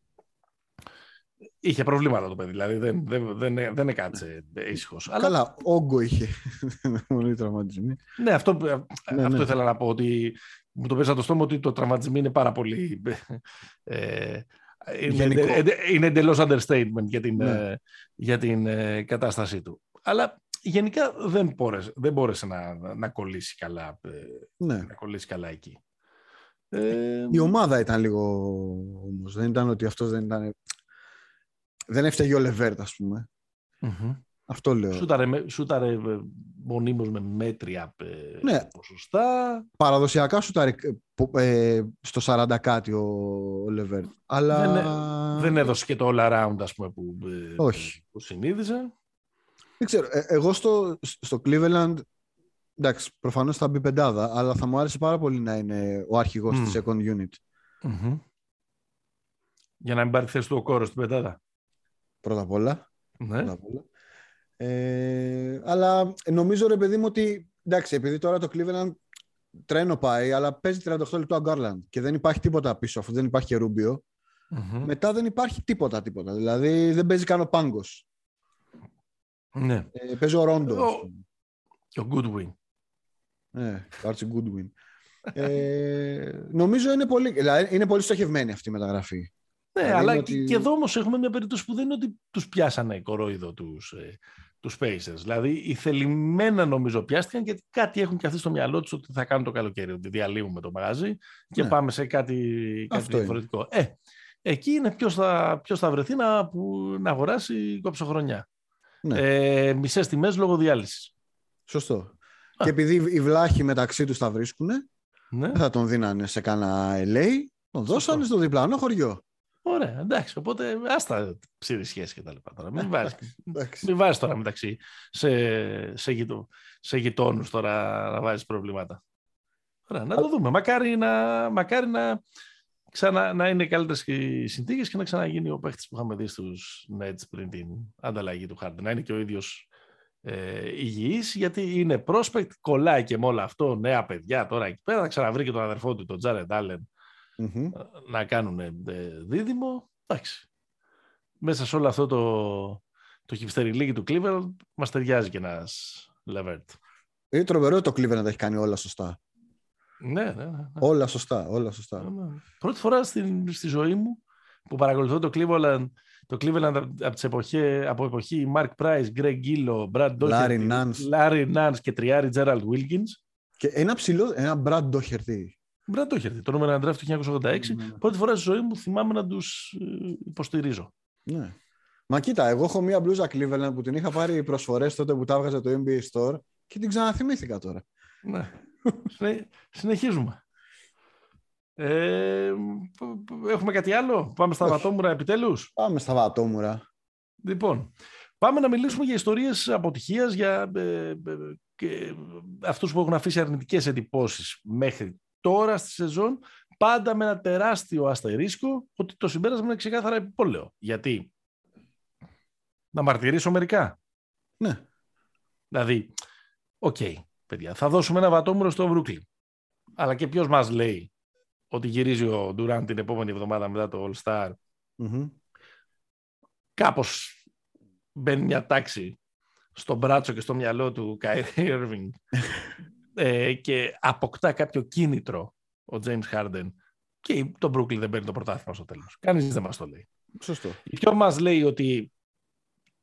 Είχε προβλήματα το παιδί, δηλαδή δεν, δεν, δεν, δεν έκατσε ήσυχος. Καλά, Αλλά... όγκο είχε. Μόνο τραυματισμοί. Ναι, αυτό, ναι, αυτό ναι. ήθελα να πω ότι μου το πέσα το στόμα ότι το τραυματισμό είναι πάρα πολύ. Ε, είναι, είναι εντελώς understatement για την, ναι. ε, για την ε, κατάστασή του. Αλλά γενικά δεν μπόρεσε, δεν μπόρεσε να, να, κολλήσει καλά, ε, ναι. να κολλήσει καλά εκεί. Η ομάδα ήταν λίγο όμως. Δεν ήταν ότι αυτός δεν ήταν. Δεν έφταιγε ο Λεβέρτ, ας πούμε. Mm-hmm. Αυτό λέω. Σούταρε, σούταρε ε, μονίμως με μέτρια ε, ναι. ποσοστά. Παραδοσιακά σούταρε ε, στο 40 κάτι ο, ο Λεβέρτ. Αλλά... Δεν, δεν έδωσε και το all around ας πούμε, που, Όχι. που συνήθισε. Δεν ξέρω. εγώ στο, στο Cleveland εντάξει, προφανώς θα μπει πεντάδα, αλλά θα μου άρεσε πάρα πολύ να είναι ο αρχηγός mm. της second unit. Mm-hmm. Για να μην πάρει θέση του ο κόρος στην πεντάδα. Πρώτα απ' όλα. Ναι. Πρώτα απ όλα. Ε, αλλά νομίζω ρε παιδί μου ότι εντάξει, επειδή τώρα το Cleveland τρένο πάει, αλλά παίζει 38 λεπτά ο Garland και δεν υπάρχει τίποτα πίσω, αφού δεν υπάρχει και ρουμπιο Μετά δεν υπάρχει τίποτα, τίποτα. Δηλαδή δεν παίζει καν ο Πάγκος. Ναι. Ε, παίζει ο Ρόντο. Και ο Goodwin. Ναι, ο Archie Goodwin. ε, νομίζω είναι πολύ, δηλαδή είναι πολύ στοχευμένη αυτή η μεταγραφή. Ναι, δηλαδή αλλά ότι... και εδώ όμως έχουμε μια περίπτωση που δεν είναι ότι τους πιάσανε κορόιδο τους ε, τους Pacers. Δηλαδή, οι θελημένα νομίζω πιάστηκαν γιατί κάτι έχουν και αυτοί στο μυαλό τους ότι θα κάνουν το καλοκαίρι, ότι διαλύουμε το μαγαζί και ναι. πάμε σε κάτι, κάτι διαφορετικό. Ε, εκεί είναι ποιος θα, ποιος θα βρεθεί να, που, να αγοράσει κόψοχρονιά. Ναι. Ε, Μισές τιμές λόγω διάλυσης. Σωστό. Και επειδή οι βλάχοι μεταξύ τους τα βρίσκουν, ναι. θα τον δίνανε σε κάνα LA, τον δώσανε στο διπλανό χωριό. Ωραία, εντάξει. Οπότε άστα ψήρι σχέση και τα λοιπά τώρα. Μην βάζει μην βάζεις τώρα μεταξύ σε, σε, γειτο, σε γειτόνους τώρα να βάζεις προβλήματα. Ωραία, να το δούμε. Μακάρι να, μακάρι να, ξανά, να είναι καλύτερες οι συνθήκες και να ξαναγίνει ο παίχτης που είχαμε δει στους Nets πριν την ανταλλαγή του Χάρντεν. Να είναι και ο ίδιος ε, υγιής, γιατί είναι prospect, κολλάει και με όλο αυτό, νέα παιδιά τώρα εκεί πέρα, θα ξαναβρει και τον αδερφό του, τον Τζάρεντ Άλεν, mm-hmm. να κάνουν ε, δίδυμο. Εντάξει. Μέσα σε όλο αυτό το, το χυψτεριλίκι του Cleveland μας ταιριάζει και ένας Λεβέρτ. Είναι τρομερό το Cleveland να έχει κάνει όλα σωστά. Ναι, ναι, ναι. ναι. Όλα σωστά, όλα σωστά. Ναι, ναι. Πρώτη φορά στην, στη ζωή μου που παρακολουθώ το Cleveland, το Cleveland από, τις εποχή, από εποχή Mark Price, Greg Gillo, Brad Doherty, Larry Nance και τριάρι Gerald Wilkins. Και ένα ψηλό, ένα Brad Doherty Πρέπει να το έχετε. Το νούμερο draft του 1986. Ναι. Πρώτη φορά στη ζωή μου θυμάμαι να τους ε, υποστηρίζω. Ναι. Μα κοίτα, εγώ έχω μία μπλούζα Cleveland που την είχα πάρει προσφορές τότε που τα έβγαζε το NBA Store και την ξαναθυμήθηκα τώρα. Ναι. Συνεχίζουμε. Ε, έχουμε κάτι άλλο; Πάμε στα βατόμουρα επιτέλους; Πάμε στα βατόμουρα. Λοιπόν, πάμε να μιλήσουμε για ιστορίες αποτυχίας, για ε, ε, αυτούς που έχουν αφήσει αρνητικές εντυπώσεις μέχρι τώρα στη σεζόν, πάντα με ένα τεράστιο αστερίσκο ότι το συμπέρασμα είναι ξεκάθαρα επιπόλαιο. Γιατί; Να μαρτυρήσω μερικά. Ναι. Δηλαδή, ok, okay, παιδιά, θα δώσουμε ένα βατόμουρο στο Μπρούκλιν. Αλλά και ποιος μας λέει ότι γυρίζει ο Ντουράν την επόμενη εβδομάδα μετά το All Star. mm Κάπως μπαίνει μια τάξη στο μπράτσο και στο μυαλό του Κάιρι Irving ε, και αποκτά κάποιο κίνητρο ο James Harden και το Brooklyn δεν παίρνει το πρωτάθλημα στο τέλος. Κανείς δεν μας το λέει. Σωστό. Ποιος μας λέει ότι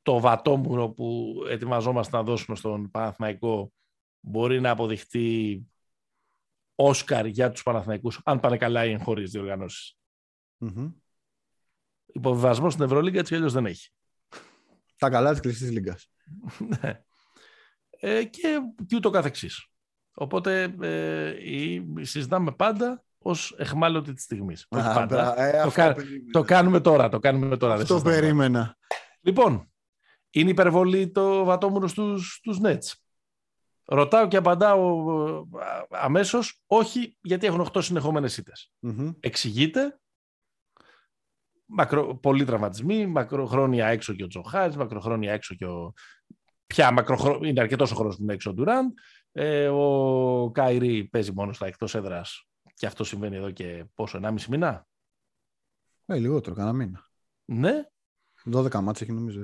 το βατόμουρο που ετοιμαζόμαστε να δώσουμε στον Παναθηναϊκό μπορεί να αποδειχτεί Όσκαρ για τους Παναθηναϊκούς, αν πάνε καλά οι εγχώριες διοργανώσεις. Mm-hmm. Υποβιβασμός στην Ευρωλίγκα έτσι αλλιώς δεν έχει. Τα καλά της κλειστής λίγκας. ναι. Ε, και, και ούτω καθεξής. Οπότε ε, συζητάμε πάντα ως εχμάλωτη της στιγμής. πάντα. Ε, το, το, κάνουμε τώρα. Το κάνουμε τώρα. Αυτό περίμενα. Λοιπόν, είναι υπερβολή το βατόμουρο στους, στους Nets. Ρωτάω και απαντάω αμέσως, όχι, γιατί έχουν 8 συνεχόμενες ήττες. Εξηγείται, μακρο, πολλοί τραυματισμοί, μακροχρόνια έξω και ο Τζοχάρης, μακροχρόνια έξω και ο... Πια μακροχρό... είναι αρκετός ο χρόνος που είναι έξω ο Ντουράντ. Ε, ο Κάιρι παίζει μόνο στα εκτός έδρας και αυτό συμβαίνει εδώ και πόσο, 1,5 μήνα; Ε, λιγότερο, κανένα μήνα. Ναι. 12 μάτς έχει νομίζω,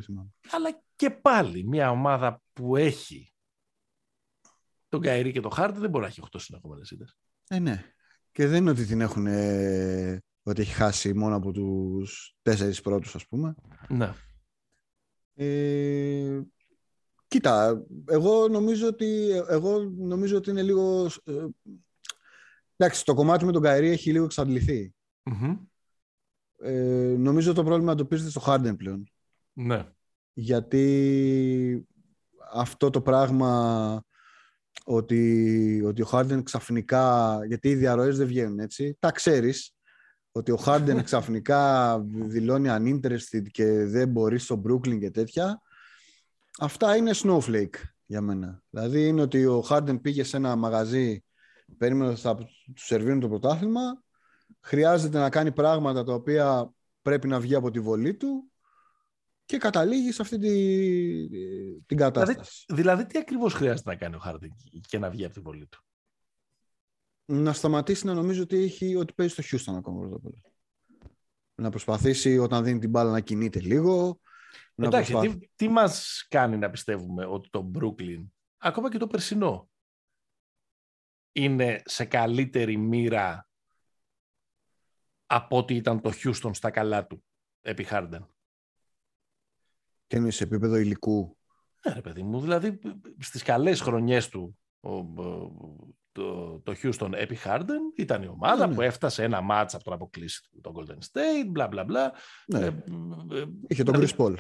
Αλλά και πάλι μια ομάδα που έχει τον Καϊρή και τον Χάρτη δεν μπορεί να έχει 8 συνεχόμενες ήττε. Ε, ναι. Και δεν είναι ότι την έχουν. Ε, ότι έχει χάσει μόνο από τους τέσσερις πρώτους, ας πούμε. Ναι. Ε, κοίτα, εγώ νομίζω ότι, εγώ νομίζω ότι είναι λίγο. Ε, εντάξει, το κομμάτι με τον Καϊρή έχει λίγο εξαντληθεί. Mm-hmm. Ε, νομίζω το πρόβλημα το πήρες στο Χάρντεν πλέον. Ναι. Γιατί αυτό το πράγμα ότι, ότι ο Χάρντεν ξαφνικά, γιατί οι διαρροές δεν βγαίνουν έτσι, τα ξέρεις, ότι ο Χάρντεν ξαφνικά δηλώνει uninterested και δεν μπορεί στο Brooklyn και τέτοια, αυτά είναι snowflake για μένα. Δηλαδή είναι ότι ο Χάρντεν πήγε σε ένα μαγαζί, περίμενε ότι θα του σερβίρουν το πρωτάθλημα, χρειάζεται να κάνει πράγματα τα οποία πρέπει να βγει από τη βολή του και καταλήγει σε αυτή τη, την κατάσταση. Δηλαδή, δηλαδή τι ακριβώς χρειάζεται να κάνει ο Χάρντινγκ και να βγει από τη βολή του; Να σταματήσει να νομίζει ότι, έχει, ότι παίζει στο Houston ακόμα πρώτα Να προσπαθήσει όταν δίνει την μπάλα να κινείται λίγο. Εντάξει, τι, τι μας κάνει να πιστεύουμε ότι το Brooklyn, ακόμα και το περσινό, είναι σε καλύτερη μοίρα από ότι ήταν το Houston στα καλά του επί Harden. Τι είναι σε επίπεδο υλικού. Ναι, ρε παιδί μου. Δηλαδή, στις καλές χρονιές του το, το Houston επί Harden ήταν η ομάδα ναι, ναι. που έφτασε ένα μάτς από τον αποκλείσει τον Golden State, μπλα μπλα μπλα. Ναι. Ε, ε, Είχε τον δηλαδή, Chris Paul.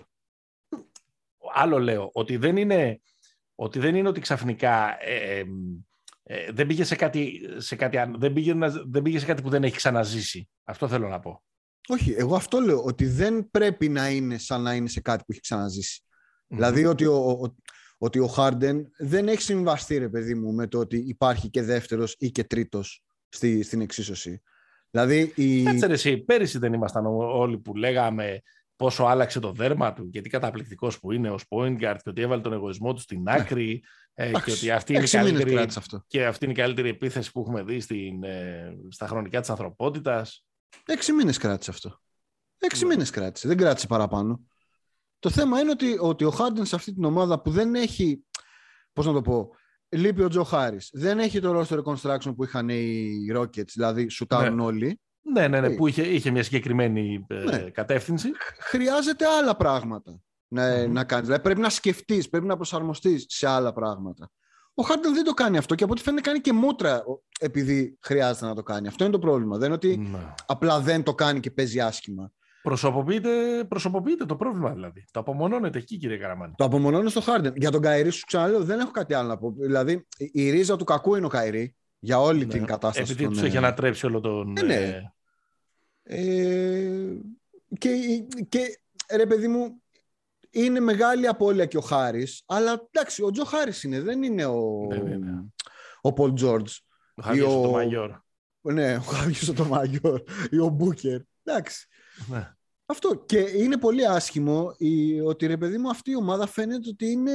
Άλλο λέω, ότι δεν είναι ότι, δεν είναι ότι ξαφνικά ε, ε, δεν, πήγε σε κάτι, σε κάτι, δεν, πήγε, δεν πήγε σε κάτι που δεν έχει ξαναζήσει. Αυτό θέλω να πω. Όχι, εγώ αυτό λέω, ότι δεν πρέπει να είναι σαν να είναι σε κάτι που έχει Δηλαδή ότι ο, ο, ότι ο Χάρντεν δεν έχει συμβαστεί, ρε παιδί μου, με το ότι υπάρχει και δεύτερος ή και τρίτος στη, στην εξίσωση. Δηλαδή, η... Κάτσε ρε εσύ, πέρυσι δεν ήμασταν όλοι που λέγαμε πόσο άλλαξε το δέρμα του και τι καταπληκτικός που είναι ως point guard και ότι έβαλε τον εγωισμό του στην ναι. άκρη ε, και ότι αυτή είναι, η καλύτερη, αυτό. και αυτή είναι η καλύτερη επίθεση που έχουμε δει στην, ε, στα χρονικά της ανθρωπότητας. Έξι μήνες κράτησε αυτό. Έξι ναι. μήνες κράτησε. Δεν κράτησε παραπάνω. Το θέμα είναι ότι, ότι ο Χάρντεν σε αυτή την ομάδα που δεν έχει. Πώς να το πω. Λείπει ο Τζο Χάρη. Δεν έχει το roster reconstruction που είχαν οι Rockets, δηλαδή σουτάρουν ναι. όλοι. Ναι, ναι, ναι, που είχε, είχε μια συγκεκριμένη ε, ναι. κατεύθυνση. Χρειάζεται άλλα πράγματα να, mm. να κάνεις. Δηλαδή πρέπει να σκεφτείς, πρέπει να προσαρμοστείς σε άλλα πράγματα. Ο Χάρντεν δεν το κάνει αυτό και από ό,τι φαίνεται κάνει και μούτρα επειδή χρειάζεται να το κάνει. Αυτό είναι το πρόβλημα. Δεν είναι ότι ναι. απλά δεν το κάνει και παίζει άσχημα. Προσωποποιείται, προσωποποιείται το πρόβλημα δηλαδή. Το απομονώνετε εκεί, κύριε Καραμάνη. Το απομονώνει στο Χάρντεν. Για τον Κάιρι, σου ξαναλέω, δεν έχω κάτι άλλο να πω. Δηλαδή, η ρίζα του κακού είναι ο Κάιρι για όλη ναι. την κατάσταση. Επειδή τους έχει ανατρέψει όλο τον. Ε, ναι. Ε... Ε, και, και ρε παιδί μου, είναι μεγάλη απώλεια και ο Χάρις, αλλά εντάξει, ο Τζο Χάρις είναι, δεν είναι ο, ναι, ναι, ναι. ο Πολ Τζορτζ. Ο Χάβιο το Μαγιόρ. Ναι, ο Χάβιο το Μαγιόρ ή ο Μπούκερ. Εντάξει. Ναι. Αυτό. Και είναι πολύ άσχημο η, ότι ρε παιδί μου αυτή η ομάδα φαίνεται ότι είναι,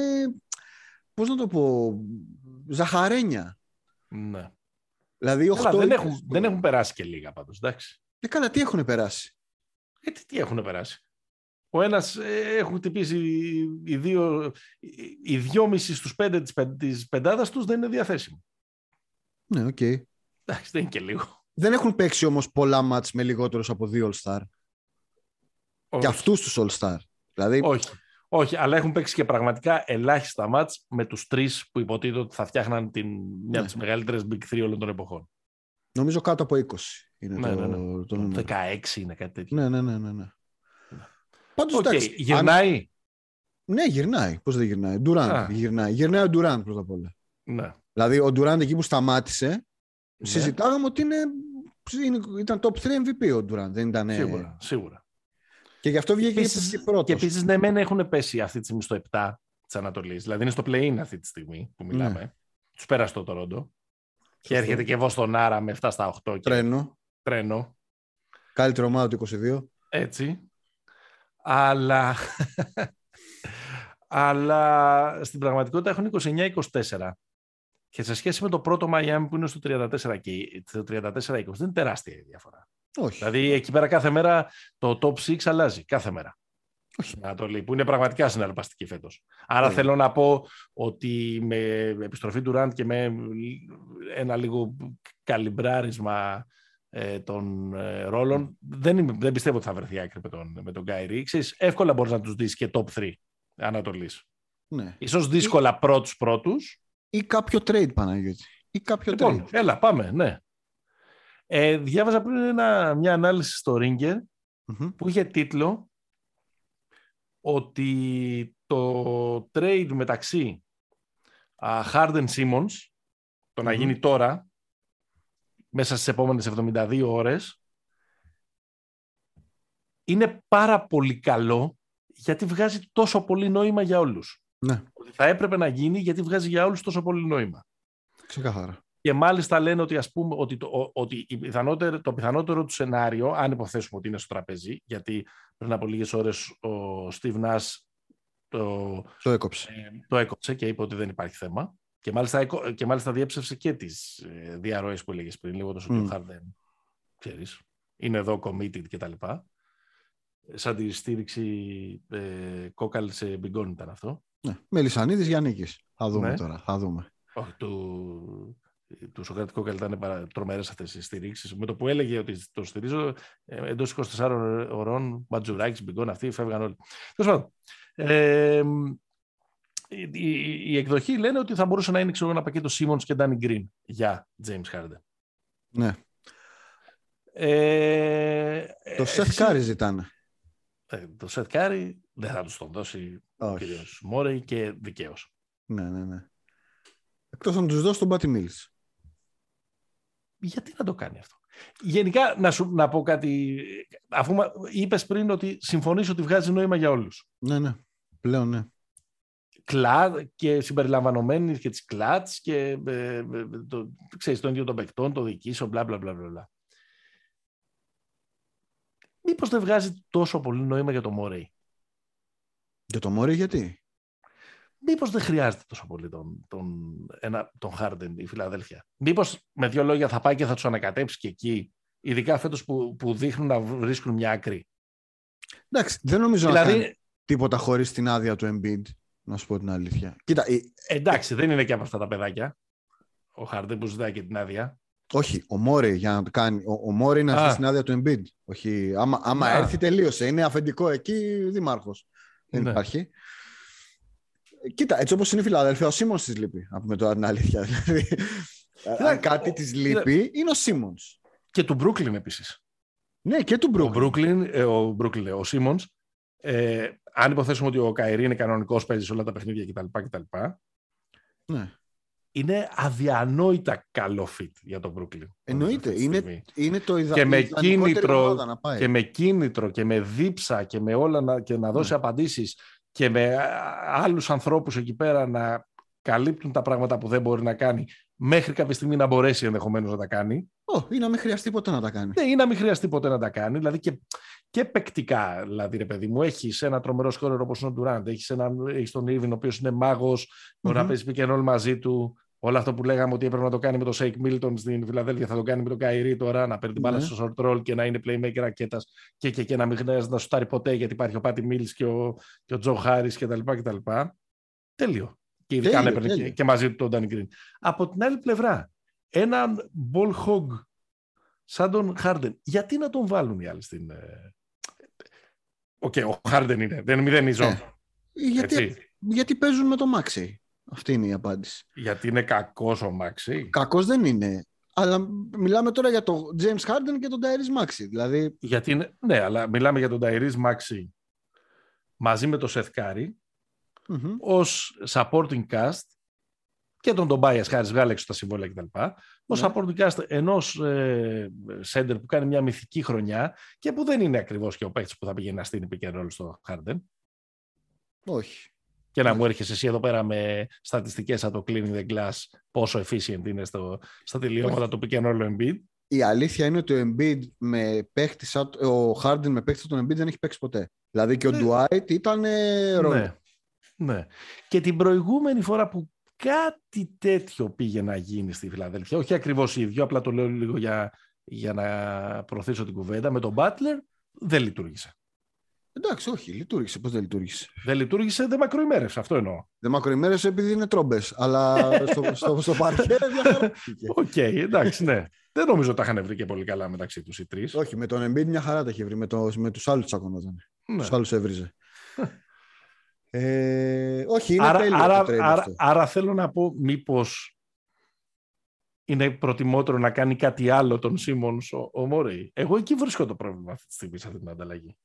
πώς να το πω, ζαχαρένια. Ναι. Δηλαδή, 8 δεν, έχουν, δεν έχουν περάσει και λίγα πάντως, εντάξει. Ε, καλά, τι έχουν περάσει; Ε, τι, τι έχουν περάσει; Ο ένας ε, έχουν χτυπήσει οι δύο, οι δυόμισι στους πέντε της, της πεντάδας τους δεν είναι διαθέσιμοι. Ναι, ok. Okay. Εντάξει, δεν είναι και λίγο. Δεν έχουν παίξει όμως πολλά ματς με λιγότερους από δύο All-Star. Και αυτούς τους All-Star. Δηλαδή... Όχι. Όχι, αλλά έχουν παίξει και πραγματικά ελάχιστα ματς με τους τρεις που υποτίθεται ότι θα φτιάχναν την, μια ναι. από τις μεγαλύτερες Big 3 όλων των εποχών. Νομίζω κάτω από 20 είναι ναι, το, ναι, ναι. το, 16 είναι κάτι τέτοιο. Ναι, ναι, ναι. ναι, ναι. Πάντως, okay. εντάξει, γυρνάει; Αν... Ναι, γυρνάει. Πώς δεν γυρνάει; Ντουράντ γυρνάει. Γυρνάει ο Ντουράντ πρώτα απ' όλα. Ναι. Δηλαδή ο Ντουράντ εκεί που σταμάτησε, ναι. συζητάγαμε ότι είναι, ήταν top 3 MVP ο Ντουράντ. Δεν ήταν... Σίγουρα, σίγουρα. Και γι' αυτό βγήκε επίσης, και πρώτος. Και επίσης, ναι, μεν έχουν πέσει αυτή τη στιγμή στο 7 της Ανατολής. Δηλαδή είναι στο play-in αυτή τη στιγμή που μιλάμε. Ναι. Τους πέρασε το Τωρόντο. Και έρχεται και εγώ στον Άρα με 7 στα 8. Και... Τρένο. Τρένο. Καλύτερο ομάδα του 22. Έτσι. Αλλά, αλλά στην πραγματικότητα έχουν 29-24. Και σε σχέση με το πρώτο Μαϊάμι που είναι στο 34 και το 34-20 δεν είναι τεράστια η διαφορά. Όχι. Δηλαδή εκεί πέρα κάθε μέρα το top 6 αλλάζει. Κάθε μέρα. Όχι. Ανατολή, που είναι πραγματικά συναρπαστική φέτος. Άρα θέλω να πω ότι με επιστροφή του Ραντ και με ένα λίγο καλυμπράρισμα ε, των ε, ρόλων, δεν, δεν πιστεύω ότι θα βρεθεί άκρη με τον, με τον Γκάιρι. εύκολα μπορείς να τους δεις και top 3 Ανατολής. Ναι. Ίσως δύσκολα ή... πρώτους πρώτους. Ή κάποιο trade, Παναγιώτη. Ή κάποιο λοιπόν, trade. Έλα, πάμε, ναι. Ε, διάβαζα πριν ένα, μια ανάλυση στο Ringer που είχε τίτλο ότι το trade μεταξύ uh, Harden Simmons, το να γίνει τώρα, μέσα στις επόμενες 72 ώρες, είναι πάρα πολύ καλό γιατί βγάζει τόσο πολύ νόημα για όλους. Ναι. Ότι θα έπρεπε να γίνει γιατί βγάζει για όλους τόσο πολύ νόημα. Ξεκάθαρα. Και μάλιστα λένε ότι, ας πούμε, ότι, το, ότι η πιθανότερο, το πιθανότερο του σενάριο, αν υποθέσουμε ότι είναι στο τραπέζι, γιατί πριν από λίγες ώρες ο Steve Nash το, το, έκοψε. Ε, το έκοψε και είπε ότι δεν υπάρχει θέμα. Και μάλιστα, και μάλιστα διέψευσε και τις ε, διαρροές που έλεγες πριν, λίγο το mm. ότι ο Harden, ξέρεις, είναι εδώ committed κτλ. Σαν τη στήριξη ε, κόκαλ σε μπιγκόν ήταν αυτό. Ναι. Μελισανίδης Γιάννικης. Θα δούμε ναι. τώρα. Θα δούμε. Όχι, του, του Σοκράτη Κόκαλ ήταν τρομερές αυτές οι στηρίξεις. Με το που έλεγε ότι το στηρίζω, ε, εντός 24 ωρών, Ματζουράκη, Μπιγκόν, αυτοί φεύγαν όλοι. Τέλος πάντων. Ε, η, η, εκδοχή λένε ότι θα μπορούσε να είναι ξέρω, ένα πακέτο Simmons και Danny Green για James Harden. Ναι. Ε, το Seth Curry ζητάνε. Ε, το Seth Curry δεν θα τους τον δώσει ο κ. Μόρεϊ και δικαίως. Ναι, ναι, ναι. Εκτός αν τους δώσει τον Μπάτι Mills γιατί να το κάνει αυτό; Γενικά, να, σου, να πω κάτι, αφού είπες πριν ότι συμφωνείς ότι βγάζει νόημα για όλους. Ναι, ναι, πλέον ναι. Κλάτ και συμπεριλαμβανομένης και τις κλάτς και ε, ε, το, ξέρεις, τον ίδιο των παικτών, το δική σου, μπλα μπλα μπλα μπλα. Μήπως δεν βγάζει τόσο πολύ νόημα για το Μόρεϊ. Για το Μόρεϊ γιατί; Μήπως δεν χρειάζεται τόσο πολύ τον, τον, ένα, τον Harden η Φιλαδέλφια. Μήπως με δύο λόγια θα πάει και θα τους ανακατέψει και εκεί, ειδικά φέτος που, που δείχνουν να βρίσκουν μια άκρη. Εντάξει, δεν νομίζω δηλαδή... να κάνει τίποτα χωρίς την άδεια του Embiid, να σου πω την αλήθεια. Κοίτα, η... Εντάξει, δεν είναι και από αυτά τα παιδάκια. Ο Harden που ζητάει και την άδεια. Όχι, ο Μόρι για να το κάνει. Ο, ο Μόρι είναι αυτή την άδεια του Embiid. Όχι, άμα, άμα έρθει τελείωσε. Είναι αφεντικό εκεί δήμαρχος. Δεν ναι. υπάρχει. Κοίτα, έτσι όπως είναι η Φιλαδέλφια, ο Σίμον της λείπει. Να πούμε τώρα την αλήθεια. Δηλαδή, αν κάτι της λείπει, είναι ο Σίμον. Και του Μπρούκλιν επίσης. Ναι, και του Μπρούκλιν. Ο Μπρούκλιν, ε, ο, Μπρούκλιν, ο Σίμον, ε, αν υποθέσουμε ότι ο Καϊρή είναι κανονικός, παίζεις σε όλα τα παιχνίδια κτλ. Ναι. Είναι αδιανόητα καλό fit για τον Brooklyn. Εννοείται. Είναι, είναι το ιδα... και με, κίνητρο, να πάει. και με κίνητρο και με δίψα και με όλα να, και να δώσει ναι. απαντήσεις και με άλλους ανθρώπους εκεί πέρα να καλύπτουν τα πράγματα που δεν μπορεί να κάνει μέχρι κάποια στιγμή να μπορέσει ενδεχομένως να τα κάνει. Oh, ή να μην χρειαστεί ποτέ να τα κάνει. Ναι, ή να μην χρειαστεί ποτέ να τα κάνει. Δηλαδή και, και παικτικά, δηλαδή, ρε παιδί μου, έχεις ένα τρομερό σκόρερ όπως είναι ο Ντουράντ, έχεις έχεις τον Ίρβινγκ, ο οποίος είναι μάγος, μπορεί mm-hmm. να παίζει pick μαζί του. Όλο αυτό που λέγαμε ότι έπρεπε να το κάνει με τον Σέικ Μίλτον στην Φιλαδέλφια θα το κάνει με τον Κάιρι τώρα, να παίρνει την μπάλα στο short roll και να είναι playmaker ρακέτα και, και, και να μην χρειάζεται να σουτάρει ποτέ γιατί υπάρχει ο Πάτι Μιλς και ο, και ο Τζο Χάρις κτλ. Τέλειο. Και ειδικά αν έπαιρνε και, και, μαζί του τον Ντάνι Γκριν. Από την άλλη πλευρά, έναν ball hog σαν τον Χάρντεν, γιατί να τον βάλουν οι άλλοι στην. Ε, ok, okay, ο Χάρντεν είναι, δεν μηδενίζω. Ε, γιατί, γιατί παίζουν με το Μάξι. Αυτή είναι η απάντηση. Γιατί είναι κακός ο Μάξι. Κακός δεν είναι. Αλλά μιλάμε τώρα για τον James Harden και τον Tyrese Maxey. Δηλαδή... Γιατί είναι... Ναι, αλλά μιλάμε για τον Tyrese Maxey μαζί με τον Seth Curry mm-hmm. ως supporting cast και τον Tobias Harris βγάλε έξω τα συμβόλαια κτλ. Ως ναι. supporting cast ενός ε, center που κάνει μια μυθική χρονιά και που δεν είναι ακριβώς και ο παίκτης που θα πηγαίνει να στείλει pick and στο Harden. Όχι και να μου έρχεσαι εσύ εδώ πέρα με στατιστικές από το Cleaning the Glass πόσο efficient είναι στο, στα τελειώματα του pick and roll Embiid. Η αλήθεια είναι ότι ο Embiid με παίχτη, ο Harden με παίχτη του Embiid δεν έχει παίξει ποτέ. Δηλαδή και ο ναι. Dwight ήταν ρόλο. Ναι. ναι. Και την προηγούμενη φορά που κάτι τέτοιο πήγε να γίνει στη Φιλαδέλφια, όχι ακριβώς ίδιο, απλά το λέω λίγο για, για να προωθήσω την κουβέντα, με τον Butler δεν λειτούργησε. Εντάξει, όχι, λειτούργησε. Πώς δεν λειτούργησε. Δεν λειτουργήσε, δεν μακροημέρευσε. Αυτό εννοώ. Δεν μακροημέρευσε επειδή είναι τρόμπες. Αλλά στο, στο, στο παρκέ Ok, okay, εντάξει, ναι. Δεν νομίζω ότι τα είχαν βρει και πολύ καλά μεταξύ τους οι τρεις. Όχι, με τον Embiid μια χαρά τα είχε βρει. Με, το, με τους άλλους τσακωνόταν. Ναι. Τους άλλους έβριζε. ε, όχι, είναι άρα, τέλειο άρα, το άρα, αυτό. άρα θέλω να πω μήπως είναι προτιμότερο να κάνει κάτι άλλο τον Σίμον ο, ο Μόρεϊ. Εγώ εκεί βρίσκω το πρόβλημα αυτή τη στιγμή σε αυτή την ανταλλαγή.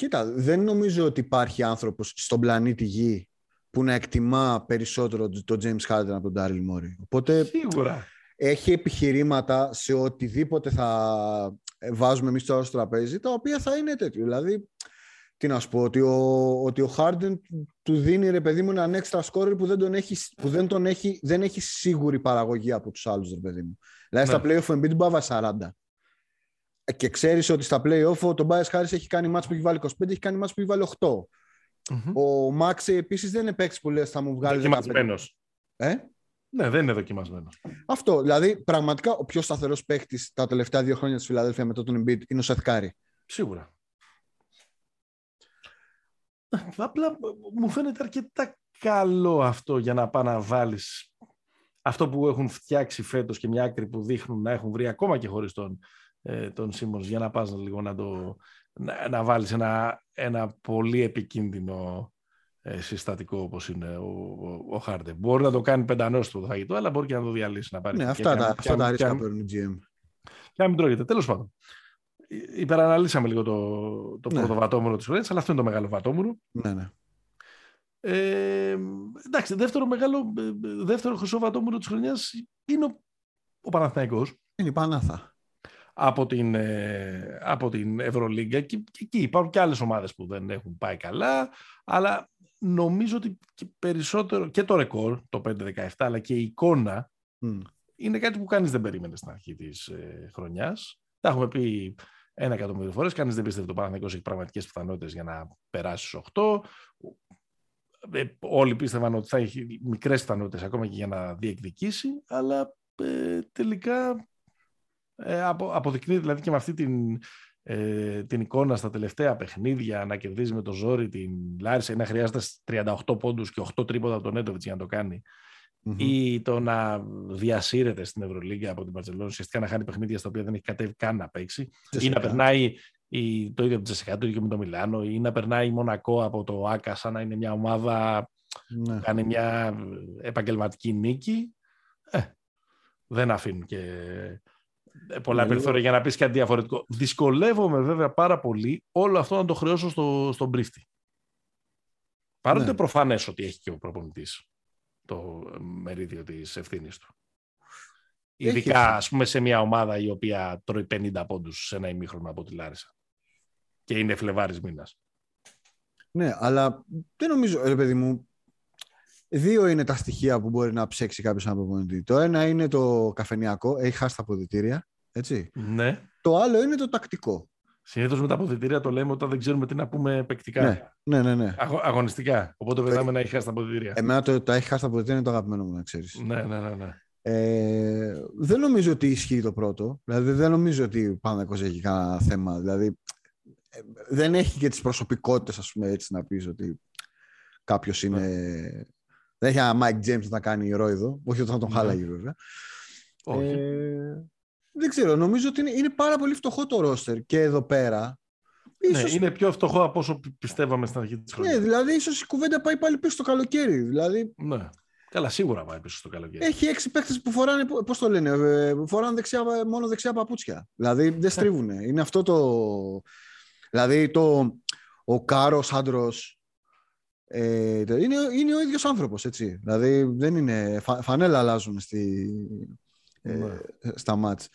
Κοίτα, δεν νομίζω ότι υπάρχει άνθρωπος στον πλανήτη Γη που να εκτιμά περισσότερο τον James Harden από τον Daryl Morey. Οπότε Σίγουρα. έχει επιχειρήματα σε οτιδήποτε θα βάζουμε εμείς τώρα στο τραπέζι, τα οποία θα είναι τέτοιο. Δηλαδή, τι να σου πω, ότι ο, ότι ο Harden του δίνει ρε παιδί μου έναν έξτρα σκόρερ που δεν, τον έχει, που δεν, τον έχει, δεν έχει σίγουρη παραγωγή από τους άλλους ρε παιδί μου. Δηλαδή ναι. στα play-off Embiid μπάβα 40 και ξέρεις ότι στα play-off ο Tobias Harris έχει κάνει μάτς που έχει βάλει 25, έχει κάνει μάτς που έχει βάλει 8. Mm-hmm. Ο Μάξι επίσης δεν είναι παίκτης που λες θα μου βγάλει. Δοκιμασμένος. Ε; Ναι, δεν είναι δοκιμασμένος. Αυτό. Δηλαδή, πραγματικά ο πιο σταθερός παίκτης τα τελευταία δύο χρόνια της Φιλαδέλφια μετά τον Embiid είναι ο Σεθκάρη. Σίγουρα. Απλά μου φαίνεται αρκετά καλό αυτό για να πάει να βάλεις αυτό που έχουν φτιάξει φέτος και μια άκρη που δείχνουν να έχουν βρει ακόμα και χωρίς τον ε, τον Σίμονς για να πας λίγο να, το, να, να βάλεις ένα, ένα πολύ επικίνδυνο ε, συστατικό όπως είναι ο, ο, ο Χάρντε. Μπορεί να το κάνει πεντανός το φαγητό, αλλά μπορεί και να το διαλύσει. Να πάρει ναι, αυτά, τα, αυτά τα ρίσκα παίρνουν οι GM. Και να μην τρώγεται. Τέλος πάντων. Υπεραναλύσαμε λίγο το, το ναι. πρώτο βατόμουρο της χρονιάς, αλλά αυτό είναι το μεγάλο βατόμουρο. Ναι, ναι. Ε, εντάξει, δεύτερο μεγάλο, ε, δεύτερο χρυσό βατόμουρο της χρονιάς είναι ο, ο Παναθηναϊκός. Είναι η Πανάθα από την, ε, από την Ευρωλίγκα. Και, και εκεί υπάρχουν και άλλες ομάδες που δεν έχουν πάει καλά αλλά νομίζω ότι και περισσότερο και το ρεκόρ το 5-17 αλλά και η εικόνα είναι κάτι που κανείς δεν περίμενε στην αρχή της ε, χρονιάς. Τα έχουμε πει ένα εκατομμύριο φορές κανείς δεν πίστευε το Παναθηναϊκός έχει πραγματικές πιθανότητες για να περάσει στους 8 ε, όλοι πίστευαν ότι θα έχει μικρές πιθανότητες ακόμα και για να διεκδικήσει αλλά ε, τελικά ε, απο, αποδεικνύει δηλαδή και με αυτή την, ε, την εικόνα στα τελευταία παιχνίδια να κερδίζει με το ζόρι την Λάρισα ή να χρειάζεται 38 πόντους και 8 τρίποτα από τον Έντοβιτς για να το κάνει mm-hmm. ή το να διασύρεται στην Ευρωλίγκα από την Παρσελόνη ουσιαστικά να χάνει παιχνίδια στα οποία δεν έχει κατέβει καν να παίξει ή να περνάει η, το ίδιο από το ίδιο με το Μιλάνο ή να περνάει η Μονακό από το Άκα σαν να είναι μια ομάδα ναι. κάνει μια επαγγελματική νίκη, ε, δεν αφήνουν και πολλά ναι, περιθώρια για να πεις κάτι διαφορετικό. Δυσκολεύομαι βέβαια πάρα πολύ όλο αυτό να το χρεώσω στο, στον πρίφτη. Παρότι ναι. προφανές ότι έχει και ο προπονητής το μερίδιο της ευθύνης του. Ειδικά, ας πούμε, σε μια ομάδα η οποία τρώει 50 πόντους σε ένα ημίχρονο από τη Λάρισα. Και είναι Φλεβάρης μήνας. Ναι, αλλά δεν νομίζω, ρε παιδί μου, δύο είναι τα στοιχεία που μπορεί να ψέξει κάποιος από προπονητή. Το ένα είναι το καφενιακό, έχει χάσει τα αποδητήρια, έτσι. Ναι. Το άλλο είναι το τακτικό. Συνήθως με τα αποδητήρια το λέμε όταν δεν ξέρουμε τι να πούμε παικτικά. Ναι, ναι, ναι. ναι. αγωνιστικά. Οπότε πετάμε να έχει χάσει τα αποδητήρια. Εμένα το, το έχει χάσει τα αποδητήρια είναι το αγαπημένο μου, να ξέρεις. Ναι, ναι, ναι. ναι. Ε, δεν νομίζω ότι ισχύει το πρώτο. Δηλαδή δεν νομίζω ότι ο Παναγικός έχει κανένα θέμα. Δηλαδή ε, δεν έχει και τις προσωπικότητες ας πούμε έτσι να πεις ότι κάποιος είναι... Δεν έχει ένα Mike James να κάνει ηρώιδο, όχι όταν τον ναι. χάλαγε βέβαια. Όχι. Ε, δεν ξέρω, νομίζω ότι είναι, είναι πάρα πολύ φτωχό το ρόστερ και εδώ πέρα. Ναι, ίσως... είναι πιο φτωχό από όσο πιστεύαμε στην αρχή της χρονιάς. Ναι, δηλαδή ίσως η κουβέντα πάει πάλι πίσω στο καλοκαίρι. Δηλαδή... Ναι. Καλά, σίγουρα πάει πίσω στο καλοκαίρι. Έχει έξι παίχτε που φοράνε, πώς το λένε, ε, φοράνε δεξιά, μόνο δεξιά παπούτσια. Δηλαδή δεν στρίβουν. είναι αυτό το. Δηλαδή το, ο Κάρος άντρος. Ε, είναι, είναι ο ίδιος άνθρωπος, έτσι. Δηλαδή δεν είναι, φανέλα αλλάζουν στη, ε, ναι. στα μάτς.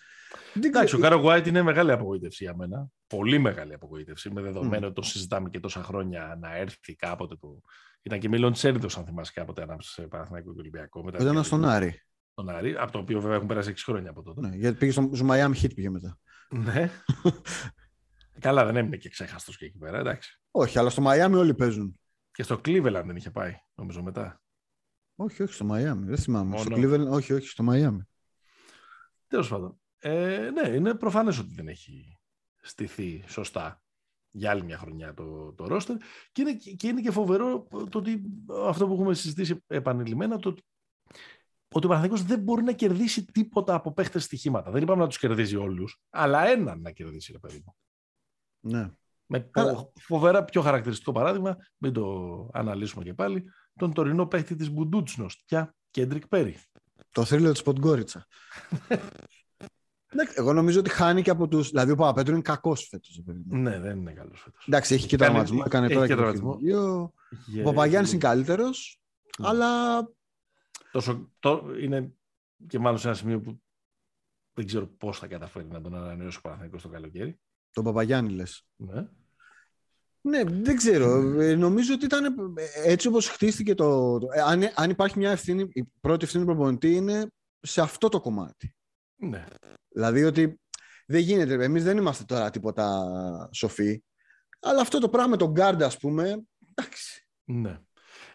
Εντάξει, ο Κάρο Γουάιτ είναι μεγάλη απογοήτευση για μένα. Πολύ μεγάλη απογοήτευση. Με δεδομένο ότι το συζητάμε και τόσα χρόνια να έρθει κάποτε το, ήταν και Μίλον Τσέριδος, αν θυμάσαι κάποτε, ανάμεσα σε Παναθηναϊκό και Ολυμπιακό. Μετά Ήταν στον Άρη. Στον Άρη, από το οποίο βέβαια έχουν περάσει 6 χρόνια από τότε. Ναι, γιατί πήγε στο, στο Miami Heat πήγε μετά. Ναι. Καλά, δεν έμεινε και ξέχαστο και εκεί πέρα, εντάξει. Όχι, αλλά στο Miami όλοι παίζουν. Και στο Cleveland δεν είχε πάει, νομίζω μετά. Όχι, όχι, στο Miami. Δεν θυμάμαι. Στο Cleveland, όχι, όχι, στο Miami. Τέλος πάντων. Ε, ναι, είναι προφανές ότι δεν έχει στηθεί σωστά για άλλη μια χρονιά το, το ρόστερ και είναι, και είναι και φοβερό το ότι αυτό που έχουμε συζητήσει επανειλημμένα το ότι ο Παναθηναϊκός δεν μπορεί να κερδίσει τίποτα από παίχτες στοιχήματα. Δεν είπαμε να τους κερδίζει όλους, αλλά έναν να κερδίσει, ρε παιδί μου. Ναι. Με φοβερά πιο χαρακτηριστικό παράδειγμα, μην το αναλύσουμε και πάλι, τον τωρινό παίχτη της Μπουντούτσνος, πια Κέντρικ Πέρι. Το θρύλο της Ποντγκόριτσα. Εγώ νομίζω ότι χάνει και από του. Δηλαδή ο Παπαπέτρου είναι κακός φέτος. Ναι, δεν είναι καλός φέτος. Εντάξει, έχει και τραυματισμό. Έκανε τώρα και τραυματισμό. Ο Παπαγιάννης είναι καλύτερος, ναι. αλλά. Τόσο, το, είναι και μάλλον σε ένα σημείο που δεν ξέρω πώς θα καταφέρει να τον ανανεώσει ο Παναθηναϊκός το καλοκαίρι. Τον Παπαγιάννη λες. Ναι. Ναι, δεν ξέρω. Ε, νομίζω ότι ήταν ε, έτσι όπως χτίστηκε το... το ε, αν, αν υπάρχει μια ευθύνη, η πρώτη ευθύνη προπονητή είναι σε αυτό το κομμάτι. Ναι. Δηλαδή ότι δεν γίνεται. Εμείς δεν είμαστε τώρα τίποτα σοφοί. Αλλά αυτό το πράγμα με τον Γκάρντ, ας πούμε. Εντάξει. Ναι.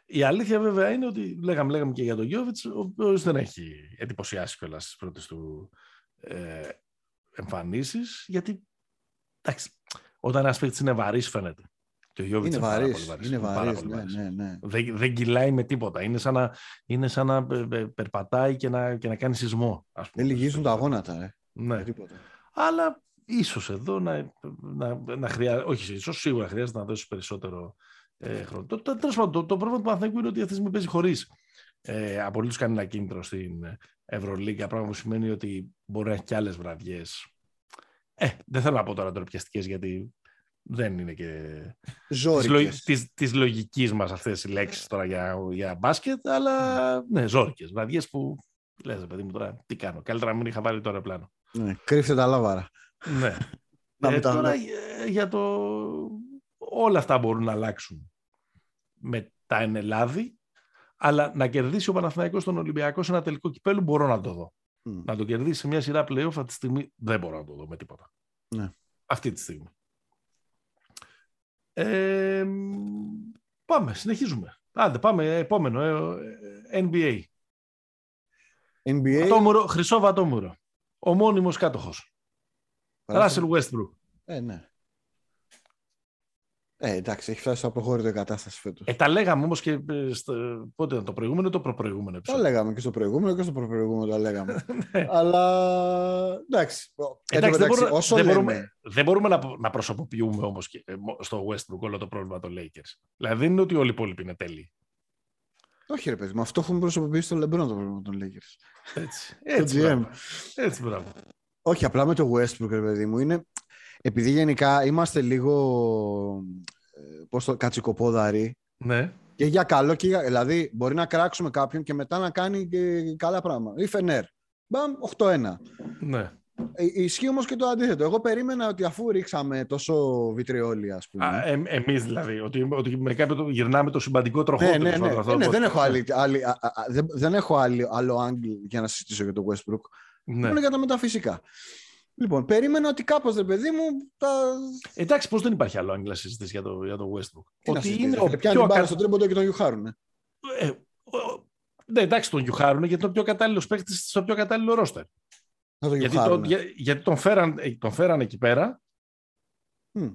Η αλήθεια βέβαια είναι ότι λέγαμε, λέγαμε και για τον Γιώβιτς, ο οποίος δεν έχει εντυπωσιάσει κιόλας στι πρώτες του ε, εμφανίσεις. Γιατί εντάξει, όταν ένας παίκτης είναι βαρύς, φαίνεται. Και ο Γιώβιτς είναι, βαρύς. Είναι βαρύς, ναι, ναι, ναι. Δεν, δεν κυλάει με τίποτα. Είναι σαν να, είναι σαν να περπατάει και να, και να κάνει σεισμό. Δεν λυγίζουν τα γόνατα. Ε. Ναι. Αλλά ίσως εδώ να, να, να χρειάζεται, όχι ίσως σίγουρα χρειάζεται να δώσεις περισσότερο ε, χρόνο. Το, το, το, το, το πρόβλημα του Παναθηναϊκού είναι ότι αυτή τη στιγμή παίζει χωρίς ε, απολύτως κανένα κίνητρο στην Ευρωλίγκα, πράγμα που σημαίνει ότι μπορεί να έχει και άλλες βραδιές. Ε, δεν θέλω να πω τώρα τροπιαστικές γιατί δεν είναι και ζώρικες. της, της, λογικής μας αυτές οι λέξεις τώρα για, για μπάσκετ, αλλά ναι, ζώρικες, βραδιές που λες παιδί μου τώρα τι κάνω, καλύτερα να μην είχα βάλει το αεροπλάνο. Ναι, κρύφτε τα λάβαρα. Ναι. ε, τώρα ε, για το... Όλα αυτά μπορούν να αλλάξουν με τα ενελάδη, αλλά να κερδίσει ο Παναθηναϊκός στον Ολυμπιακό σε ένα τελικό κυπέλου μπορώ να το δω. Να το κερδίσει σε μια σειρά playoff αυτή τη στιγμή δεν μπορώ να το δω με τίποτα. Ναι. Αυτή τη στιγμή. Ε, πάμε, συνεχίζουμε. Άντε, πάμε, επόμενο, ε, NBA. NBA. χρυσό βατόμουρο ο μόνιμος κάτοχος. Ράσελ Westbrook. Ε, ναι. Ε, εντάξει, έχει φτάσει στο αποχώρητο η κατάσταση φέτος. Ε, τα λέγαμε όμως και ε, στο, πότε ήταν το προηγούμενο ή το προπροηγούμενο επεισόδιο; Τα λέγαμε και στο προηγούμενο και στο προπροηγούμενο τα λέγαμε. Ναι. Αλλά εντάξει. εντάξει δεν, μπορούμε, όσο δεν, λέμε... μπορούμε, δεν μπορούμε να, να προσωποποιούμε όμως ε, στο Westbrook όλο το πρόβλημα των Lakers. Δηλαδή δεν είναι ότι όλοι οι υπόλοιποι είναι τέλειοι. Όχι ρε παιδί μου, αυτό έχουμε προσωποποιήσει στο Λεμπρόν το πρόβλημα των Lakers. Έτσι. Το Έτσι, GM. μπράβο. Έτσι, μπράβο. Όχι, απλά με το Westbrook, ρε παιδί μου, είναι... Επειδή γενικά είμαστε λίγο ε, πώς το, κατσικοπόδαροι Ναι. και για καλό και για... Δηλαδή, μπορεί να κράξουμε κάποιον και μετά να κάνει και καλά πράγματα. Ή Φενέρ. Μπαμ, 8-1. ναι. Ε, ισχύει όμως και το αντίθετο. Εγώ περίμενα ότι αφού ρίξαμε τόσο βιτριόλι, ας πούμε... Α, ε, εμείς δηλαδή, ότι, ότι με κάποιο γυρνάμε το συμπαντικό τροχό. ναι, του, ναι, τέλος ναι. πάντων, αυτό Ε, ναι, πώς- δεν έχω, άλλη, άλλη- α, α, α, δεν, δεν έχω άλλη, άλλο άγγελ για να συζητήσω για το Westbrook. Ναι. Μόνο για τα μεταφυσικά. Λοιπόν, περίμενα ότι κάπως, ρε παιδί μου, τα... Εντάξει, πώς δεν υπάρχει άλλο άγγελα συζήτηση για το, για το Westbrook. Τι να ότι συζητήσεις, είναι ρε ο φίλε, πιάνει πιο την μπάλα ακα... στον τρέμποντο και τον γιουχάρουνε. ε, ο- ναι, εντάξει, τον γιουχάρουν γιατί είναι ο πιο κατάλληλος παίκτης στο πιο κατάλληλο ρόστερ. Να τον Γιατί, τον, γιουχάρουνε. για, γιατί τον, φέραν, ε, τον φέραν εκεί πέρα Μμ.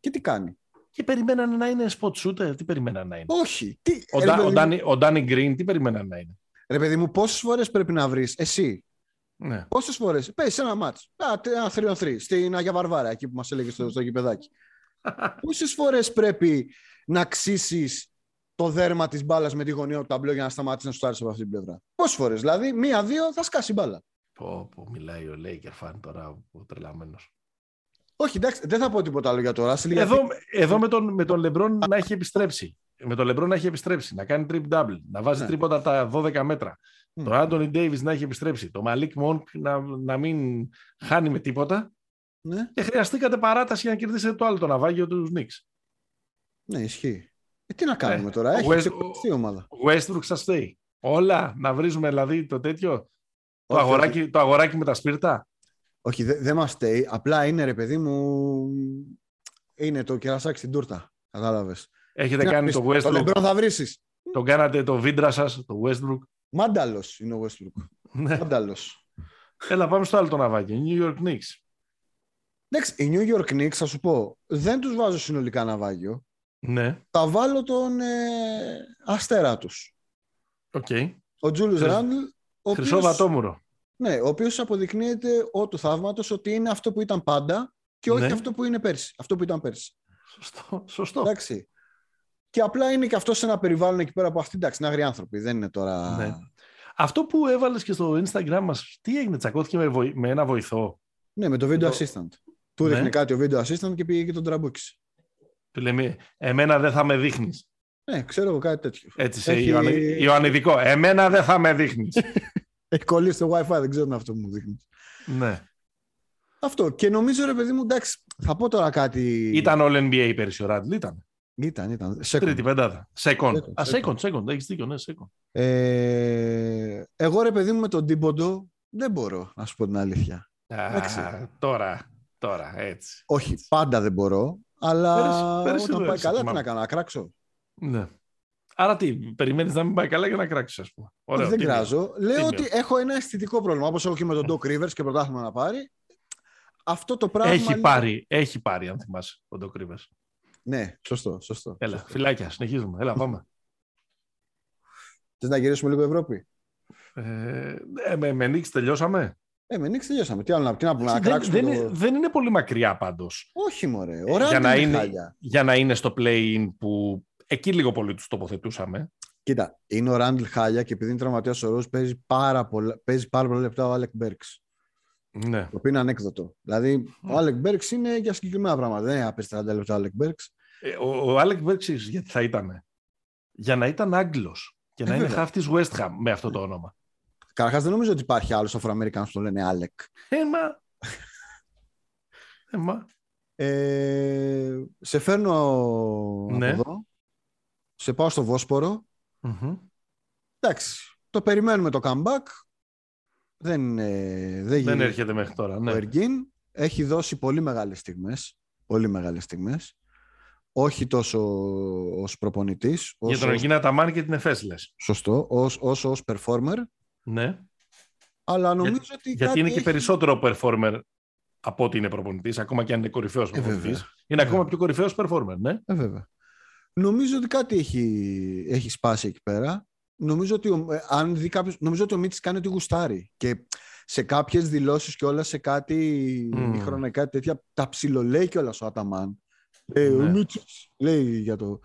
Και τι κάνει; και περιμένανε να είναι spot shooter. Τι περιμένανε να είναι; Όχι. Τι, Ο, ρε, Ντα- παιδί ο, μου, Ντάνι, ο Ντάνι Γκριν, τι περιμένανε να είναι; ρε παιδί μου, πόσες φορές πρέπει να βρεις εσύ Ναι. Πόσες φορές; Παίζει ένα μάτς. Α, τε- ένα 3-3 στην Αγία Βαρβάρα, εκεί που μας έλεγε στο, στο γηπεδάκι. Πόσες φορές πρέπει να ξύσεις το δέρμα της μπάλας με τη γωνία του ταμπλό για να σταματήσει να σου από αυτή την πλευρά; Πόσες φορές, δηλαδή, μία-δύο θα σκάσει η μπάλα. πω, πω, μιλάει ο Λέικερ φαν τώρα ο τρελαμένος. Όχι, εντάξει, δεν θα πω τίποτα άλλο για το Ράσιλ. γιατί- Εδώ, εδώ με τον, με τον Λεμπρόν να έχει επιστρέψει. Με τον Λεμπρόν να έχει επιστρέψει. Να κάνει triple double. Να βάζει Ναι. τρίποντα απ' τα 12 μέτρα. Μμ. Τον Άντωνι Ντέιβις να έχει επιστρέψει. Το Μαλίκ Μονκ να, να μην χάνει με τίποτα. Ναι, Και χρειαστήκατε παράταση για να κερδίσετε το άλλο το ναυάγιο του Νιξ. ναι, ισχύει. Ε, τι να κάνουμε Ε, τώρα, ο έχει West- ξεκουραστεί η ομάδα. Westbrook στα stay. Όλα να βρίζουμε δηλαδή το τέτοιο. Το Όχι, αγοράκι, το αγοράκι με τα σπίρτα. Όχι, δεν δε μας φταίει. Απλά είναι ρε παιδί μου. Είναι το κερασάκι στην τούρτα. Κατάλαβες. Έχετε κάνει το Το Westbrook. Λεμπρόν θα βρει. Τον κάνατε το Βύντρα σας, το Westbrook. Μάνταλος είναι ο Westbrook. Ναι. Μάνταλος. Έλα, πάμε στο άλλο το ναυάγιο. New York Knicks. Εντάξει, οι New York Knicks, θα σου πω, δεν τους βάζω συνολικά ναυάγιο. Ναι, Θα βάλω τον ε, αστέρα τους. οκ. Ο Τζούλους Χρυσ- Ράντλ, ο Χρυσό οποίος, βατόμουρο. ναι, ο οποίος αποδεικνύεται ό του θαύματος ότι είναι αυτό που ήταν πάντα και όχι Ναι. αυτό που είναι πέρσι. Αυτό που ήταν πέρσι. Σωστό. Σωστό. Εντάξει. Και απλά είναι και αυτό σε ένα περιβάλλον εκεί πέρα που αυτοί εντάξει, είναι άγριοι άνθρωποι. Δεν είναι τώρα. Ναι. Αυτό που έβαλες και στο Instagram μας, τι έγινε, τσακώθηκε με, βοη- με ένα βοηθό; Ναι, με το video Το- assistant. Του Ναι. ρίχνει κάτι ο video assistant και πήγε και τον τραμπούκισε. Του λέμε, εμένα δεν θα με δείχνεις. Ναι, ξέρω εγώ κάτι τέτοιο. Έτσι σε Έχει- Ιωαννη- Ιωαννιδικό. Εμένα δεν θα με δείχνεις. Έχει κολλήσει το WiFi, δεν ξέρω τι είναι αυτό που μου δείχνεις. ναι. Αυτό. Και νομίζω ρε παιδί μου, εντάξει, θα πω τώρα κάτι. Ήταν all NBA πέρυσι ο Ράντλ, ήταν; Ήταν, ήταν. Second. Τρίτη πεντάδα. Second. Second, Α, second. second, second. Έχεις δίκιο, ναι, second. Ε, εγώ ρε παιδί μου με τον Τίμποντο δεν μπορώ να σου πω την αλήθεια. Εντάξει. Α, τώρα, τώρα, έτσι. Όχι, πάντα δεν μπορώ, αλλά Πέρυσι- πέρυσι όταν δεν πάει σε καλά τι θυμάμαι. να κάνω, να κράξω. Ναι. Άρα τι, περιμένεις να μην πάει καλά για να κράξεις, ας πούμε. Όχι, δεν τίμιο. κράζω. Λέω Τίμιο. ότι έχω ένα αισθητικό πρόβλημα, όπως έχω και με τον Doc Rivers και πρωτάθλημα να πάρει. Αυτό το πράγμα... Έχει λίγο- πάρει, έχει πάρει, αν θυμάσαι, ο Ντοκ Ρίβερς. Ναι, σωστό, σωστό. Έλα, σωστό. φυλάκια, συνεχίζουμε. Έλα, πάμε. Θες να γυρίσουμε λίγο Ευρώπη; ε, ε, με, με Νίξ τελειώσαμε; Ε, με Νιξ τελειώσαμε. Τι άλλο να, τι να πούμε, να δεν, κράξουμε δεν, το... είναι, δεν είναι πολύ μακριά πάντως. Όχι μωρέ, Ε, ωραία για, να είναι, χάλια. για να είναι στο play-in που εκεί λίγο πολύ τους τοποθετούσαμε. Κοίτα, είναι ο Ράντλ χάλια και επειδή είναι τραυματίας ο Ροζ παίζει πάρα πολλά, παίζει πάρα πολλά λεπτά ο Άλεκ Μπέρξ. Ναι. Το οποίο είναι ανέκδοτο. Δηλαδή, ο Άλεκ Μπέρξ είναι για συγκεκριμένα πράγματα. Δεν είναι να παίζει 30 λεπτά ο Άλεκ Μπέρξ. Ε, Ο, ο Άλεκ Μπέρξης γιατί θα ήταν. Για να ήταν Άγγλος και να Ε, είναι βέβαια. χαφ της West Ham με αυτό το όνομα. Καταρχάς, δεν νομίζω ότι υπάρχει άλλος Αφροαμερικάνος που το λένε Άλεκ. Ε, μα... Ε, μα... Ε, σε φέρνω Ναι. από εδώ. Σε πάω στο Βόσπορο. Μμμ. Εντάξει, το περιμένουμε το comeback. Δεν, ε, δεν, Δεν γίνεται. έρχεται μέχρι τώρα. Ο Ναι. Εργίν έχει δώσει πολύ μεγάλες στιγμές. Πολύ μεγάλες στιγμές. Όχι τόσο ως προπονητής, Για όσο τον ως, Εργίνα Ταμάν και την Εφές λες. σωστό, ως, όσο ως performer. Ναι. Αλλά νομίζω ότι Γιατί κάτι είναι και έχει- περισσότερο performer από ότι είναι προπονητής, ακόμα και αν είναι κορυφαίος Ε, βέβαια. προπονητής. είναι ακόμα πιο κορυφαίος performer, ναι. Ε, βέβαια. Νομίζω ότι κάτι έχει, έχει σπάσει εκεί πέρα. Νομίζω ότι, ο, ε, αν δει κάποιος, νομίζω ότι ο Μίτσης κάνει ό,τι γουστάρει. Και σε κάποιες δηλώσεις και όλα σε κάτι Μμμ. mm. χρόνια, κάτι τέτοια, τα ψιλολέει κιόλας ο Αταμάν. Λέει, Ναι. ο Μίτσης, λέει για το...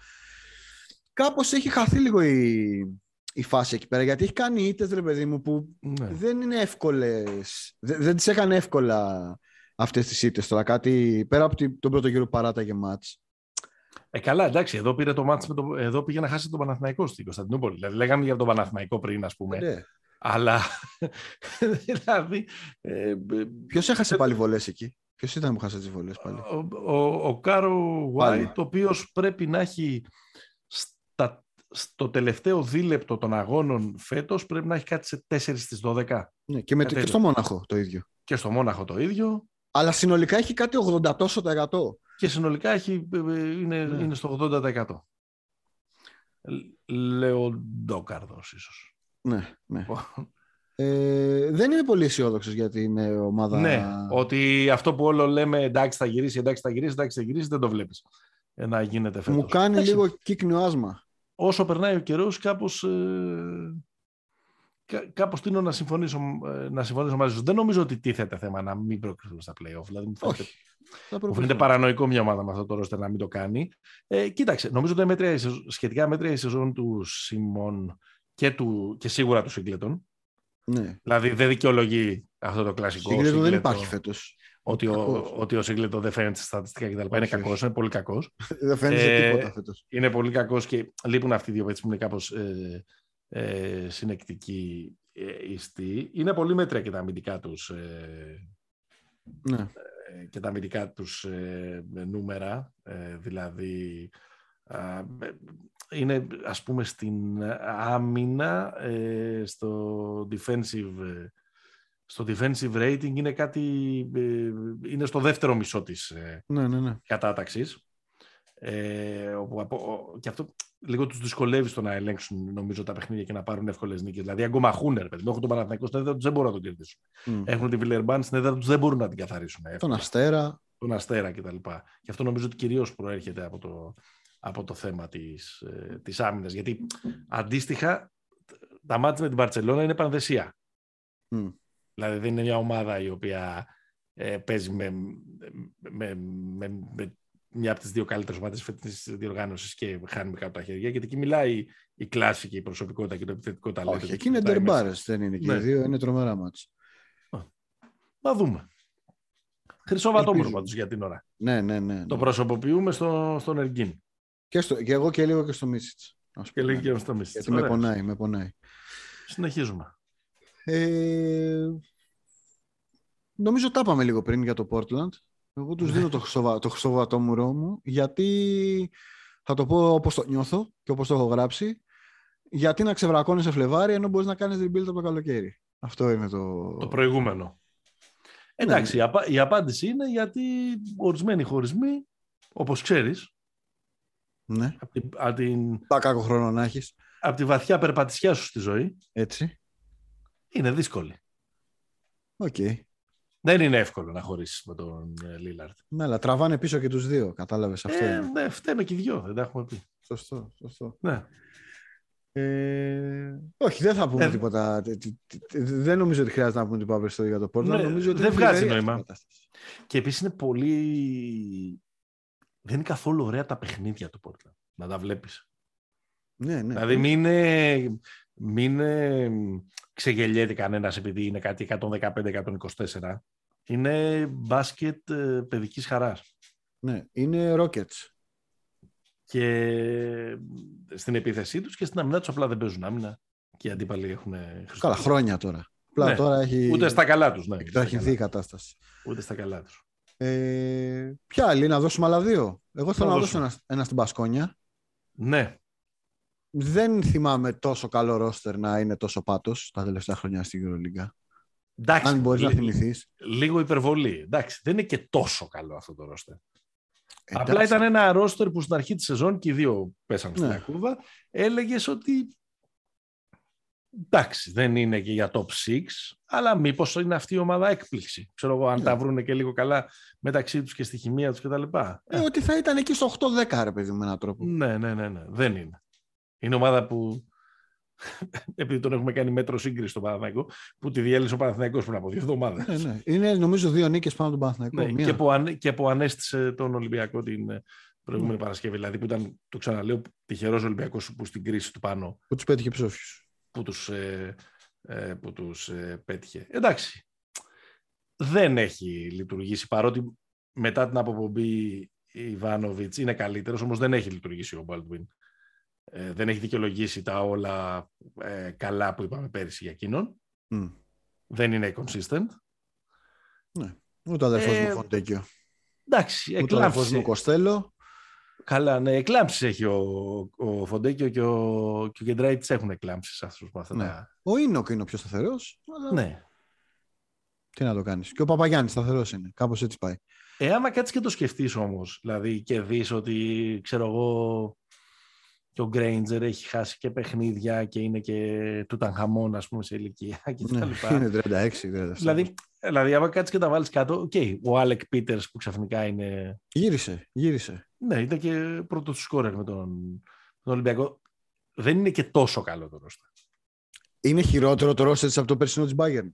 κάπως έχει χαθεί λίγο η, η φάση εκεί πέρα. Γιατί έχει κάνει ήττες, ρε παιδί μου, που Ναι. δεν είναι εύκολες. Δεν, δεν τις έκανε εύκολα αυτές τις ήττες τώρα. Κάτι πέρα από τη- τον πρώτο γύρο που παράταγε μάτς. Ε, καλά, εντάξει, εδώ, πήρε το μάτς με το, εδώ πήγε να χάσει τον Παναθηναϊκό στην Κωνσταντινούπολη. Δηλαδή, λέγαμε για τον Παναθηναϊκό πριν, ας πούμε. Ναι. Αλλά, δηλαδή, ε, ε, Ποιος έχασε πάλι βολές εκεί; Ποιος ήταν που χάσε τις βολές πάλι; ο, ο, ο Κάρο Πάλι. White, ο οποίος πρέπει να έχει στα, στο τελευταίο δίλεπτο των αγώνων φέτος, πρέπει να έχει κάτι σε 4 στις 12. Ναι, και, με το, και Κατέληξε. στο Μόναχο το ίδιο. Και στο Μόναχο το ίδιο. Αλλά συνολικά έχει κάτι 80 τόσο τα 100. Και συνολικά έχει, ε, ε, είναι, Ναι. είναι στο 80%. Λεοντόκαρδος ίσως. Ναι, ναι. Ε, δεν είμαι πολύ αισιόδοξος για την ε, ομάδα. Ναι, ότι αυτό που όλο λέμε εντάξει θα γυρίσει, εντάξει θα γυρίσει, εντάξει θα γυρίσει, δεν το βλέπεις ε, να γίνεται φέτος. Μου κάνει Εντάξει, λίγο κύκνιο άσμα. Όσο περνάει ο καιρός κάπως, ε, κα- κάπως τίνω να συμφωνήσω, ε, να συμφωνήσω μαζί σου. Δεν νομίζω ότι τίθεται θέμα να μην προκριθούν στα play-off. Δηλαδή μου φαίνεται, Όχι. Θα μου φαίνεται προχωρήσουμε. παρανοϊκό μια ομάδα με αυτό το ρόστερ να μην το κάνει. Ε, κοίταξε, νομίζω ότι είναι μέτρια η σεζόν- σχετικά μέτρια η σεζόν του Σιμών και, του, και σίγουρα του Σίγκλετον. Ναι. Δηλαδή δεν δικαιολογεί αυτό το κλασικό. Συγκρίτω δεν Singleton. υπάρχει φέτος. ότι ο, Κακός. ότι ο Σίγκλετο δεν φαίνεται στα στατιστικά κτλ. Είναι Όχι, κακός, όχι. είναι πολύ κακός. Δεν φαίνεται Ε, τίποτα φέτος. Είναι πολύ κακός και λείπουν αυτοί οι δύο παίκτες που είναι κάπως ε, ε, συνεκτικοί ε, ιστοί. Είναι πολύ μέτρια και τα αμυντικά τους ε, Ναι. ε, και τα αμυντικά τους ε, νούμερα. Ε, δηλαδή α, ε, είναι ας πούμε στην άμυνα ε, στο defensive ε, στο defensive rating είναι κάτι ε, είναι στο δεύτερο μισό της ε, ναι, ναι, ναι. κατάταξης ε, όπου από, ο- και αυτό λίγο τους δυσκολεύει στο να ελέγξουν νομίζω τα παιχνίδια και να πάρουν εύκολες νίκες δηλαδή αγκομαχούν ρε παιδί μου, έχουν τον Παναθηναϊκό στην έδρα τους δεν μπορούν να τον κερδίσουν Μμ. έχουν τη Βιλερμπάνς στην έδρα τους δεν μπορούν να την καθαρίσουν Τον εύκολα Αστέρα. τον Αστέρα κτλ. Και αυτό νομίζω ότι κυρίως προέρχεται από το, από το θέμα της, ε, της άμυνας. Γιατί αντίστοιχα τα μάτια με την Παρτσελώνα είναι πανδεσία. Μμ. Δηλαδή δεν είναι μια ομάδα η οποία ε, παίζει με, με, με, με μια από τις δύο καλύτερες ομάδες φετινής διοργάνωσης και χάνει με κάτω τα χέρια. Γιατί εκεί μιλάει η κλάση και η προσωπικότητα και το επιθετικό ταλέντο. Όχι, και εκεί είναι κοιτάει μέσα. ντερμπάρε. Δεν είναι και Ναι. οι δύο. Είναι τρομερά μάτς. Να δούμε. Χρυσό βατόμουρο Ελπίζουμε. πάντως για την ώρα. Ναι, ναι, ναι. ναι. Το προσωποποιούμε στο, στον Εργίν. Και, στο, και εγώ και λίγο και στο Μίσιτς. Και λέει και στο Μίσιτς. Γιατί με Ωραία. πονάει, με πονάει. Συνεχίζουμε. Ε, νομίζω τα είπαμε λίγο πριν για το Portland. Εγώ τους δίνω το, χρυσοβα, το χρυσοβατόμουρό μου γιατί θα το πω όπως το νιώθω και όπως το έχω γράψει γιατί να ξεβρακώνεις σε Φλεβάρι ενώ μπορείς να κάνεις rebuild από το καλοκαίρι. Αυτό είναι το... Το προηγούμενο. Εντάξει, η, απα- η απάντηση είναι γιατί ορισμένοι χωρισμοί, όπως ξέρεις, Ναι. από την, απ' την, Α κακό χρόνο να έχεις. απ' τη βαθιά περπατησιά σου στη ζωή, Έτσι. είναι δύσκολη. Οκ. Δεν είναι εύκολο να χωρίσεις με τον ε, Λίλαρντ. Ναι, αλλά τραβάνε πίσω και τους δύο. Κατάλαβες αυτό. Ε, είναι. ναι, φταίμε και οι δυο, δεν τα έχουμε πει. Σωστό, σωστό. Ναι. Ε, όχι, δεν θα πούμε Ε, τίποτα. τε- τε- τε- Δεν νομίζω ότι χρειάζεται να πούμε τίποτα περισσότερο για το Portland. Ναι, νομίζω ότι δεν είναι βγάζει θλιβερή αυτή η νόημα. κατάσταση. Και επίσης είναι πολύ... Δεν είναι καθόλου ωραία τα παιχνίδια του Portland. Να τα βλέπεις. Ναι, ναι. Δηλαδή μην, είναι- μην ε, ξεγελιέται κανένας επειδή είναι κάτι 115-124. Είναι μπάσκετ ε, παιδικής χαράς. ναι. Είναι Rockets. Και στην επίθεσή τους και στην αμυνά τους απλά δεν παίζουν άμυνα και οι αντίπαλοι έχουν χρησιμοποιήσει. Καλά, χρόνια τώρα. Απλά Ναι. τώρα έχει Ούτε στα καλά τους. Ναι, ούτε, στα εκτραχυνθεί η καλά, κατάσταση. ούτε στα καλά τους. Ε, ποια άλλη, να δώσουμε άλλα δύο. Εγώ θέλω Να να δώσω δώσουμε. ένα, ένα στην Πασκόνια. Ναι, Δεν θυμάμαι τόσο καλό ρόστερ να είναι τόσο πάτος τα τελευταία χρόνια στην Euroliga. εντάξει. Αν μπορείς να λί- θυμηθείς. Λίγο υπερβολή. Εντάξει, δεν είναι και τόσο καλό αυτό το ρόστερ. Απλά Εντάξει. ήταν ένα ρόστερ που στην αρχή της σεζόν και οι δύο πέσαν στην Ναι. ακούβα. Έλεγες ότι εντάξει, δεν είναι και για top 6, αλλά μήπως είναι αυτή η ομάδα έκπληξη. Ξέρω εγώ αν Ναι. τα βρούνε και λίγο καλά μεταξύ τους και στη χημεία τους κτλ. Ε, ότι θα ήταν εκεί στο 8-10 ρε παιδί με έναν τρόπο. Ναι, ναι, ναι, ναι. Δεν είναι. Είναι ομάδα που, επειδή τον έχουμε κάνει μέτρο σύγκριση στον Παναθηναϊκό, που τη διέλυσε ο Παναθηναϊκός πριν από δύο εβδομάδες. Ναι, ναι. Είναι νομίζω δύο νίκες πάνω από τον Παναθηναϊκό. Ναι, Μία. και, που ανε- και που ανέστησε τον Ολυμπιακό την, Προηγούμενη Παρασκευή, δηλαδή που ήταν, το ξαναλέω, τυχερός Ολυμπιακός που στην κρίση του πάνω. Που τους πέτυχε ψόφιου. Που τους ε, ε, που τους ε, πέτυχε. Εντάξει. Δεν έχει λειτουργήσει παρότι μετά την αποπομπή η Βάνοβιτς είναι καλύτερος, όμως δεν έχει λειτουργήσει ο Μπάλτουιν. Ε, δεν έχει δικαιολογήσει τα όλα ε, καλά που είπαμε πέρυσι για εκείνον. Δεν είναι consistent. Ναι. Ούτε ο αδερφός ε, μου Φοντέκιο. Εντάξει, Ούτε ο αδερφός μου Κοστέλο. Καλά, ναι, εκλάμψεις έχει ο, ο Φοντέκιο και ο, και ο Γκεντράιτ έχουν εκλάμψεις αυτού που αυτά. Ναι. Ο Ίνοκ είναι ο πιο σταθερός. Αλλά... Ναι. Τι να το κάνεις. Και ο Παπαγιάννης σταθερός είναι. Κάπως έτσι πάει. Ε, άμα κάτσεις και το σκεφτείς όμως, δηλαδή και δεις ότι ξέρω εγώ και ο Γκρέιντζερ έχει χάσει και παιχνίδια και είναι και του Τανχαμών, ας πούμε, σε ηλικία και ναι, Είναι 36, 37. Δηλαδή, δηλαδή, άμα κάτσεις και τα βάλεις κάτω, okay, ο Άλεκ Πίτερς που ξαφνικά είναι. Γύρισε, γύρισε. Ναι, ήταν και πρώτος του σκόρερ με τον, τον Ολυμπιακό. Δεν είναι και τόσο καλό το ρόστερ. Είναι χειρότερο το ρόστερ από το περσινό της Bayern.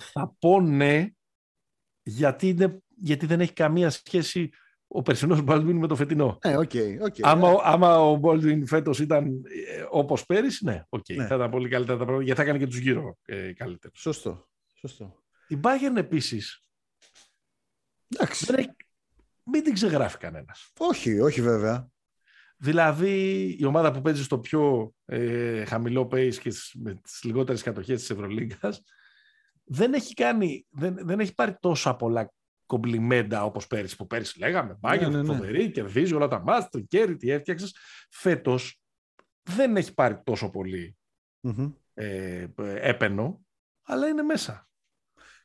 Θα πω ναι, γιατί, είναι, γιατί δεν έχει καμία σχέση ο περσινός Baldwin με το φετινό. Ναι, okay, okay, άμα, yeah. άμα ο Baldwin φέτος ήταν ε, όπως πέρυσι, ναι, okay, ναι. θα ήταν πολύ καλύτερα τα πράγματα, γιατί θα έκανε και τους γύρω ε, καλύτερα. Σωστό. Σωστό. Η Bayern επίσης Εντάξει. Δεν Μην την ξεγράφει κανένας. Όχι, όχι βέβαια. Δηλαδή η ομάδα που παίζει στο πιο ε, χαμηλό pace και με τις λιγότερες κατοχές της Ευρωλίγκας δεν έχει, κάνει, δεν, δεν έχει πάρει τόσα πολλά κομπλιμέντα όπως πέρυσι που πέρυσι λέγαμε μπάγκερ, ναι, ναι, ναι. φοβερή, κερδίζει όλα τα μάτς, το κέρι, τι έφτιαξες φέτος δεν έχει πάρει τόσο ε, έπαινο αλλά είναι μέσα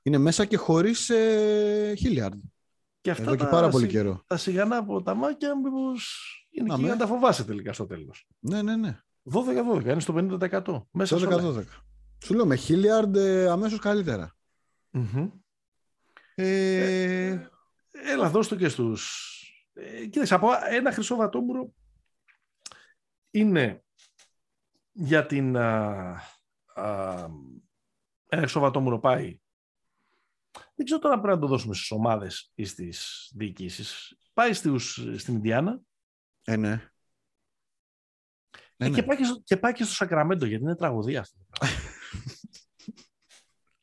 είναι μέσα και χωρίς ε, Χίλιαρντ και αυτά Εδώ και πάρα πολύ καιρό. Τα σιγανά από τα μάκια, μήπως είναι εκεί να τα φοβάσαι τελικά στο τέλος. Ναι, ναι, ναι. 12-12, είναι στο 50%. Μέσα 12-12. Σου λέω με Χίλιαρντ ε, αμέσως καλύτερα. Mm-hmm. Ε... έλα, δώσ' το και στους. Ε, κοίταξε, από ένα χρυσό βατόμουρο είναι για την. Α, α, ένα χρυσό βατόμουρο πάει δεν ξέρω τώρα πρέπει να το δώσουμε στις ομάδες ή στις διοικήσεις. Πάει στους, στην Ινδιάνα. Ε, ναι. Ε, ναι, και, ναι. Πάει και, στο, και πάει και στο Σακραμέντο, γιατί είναι τραγωδία αυτό.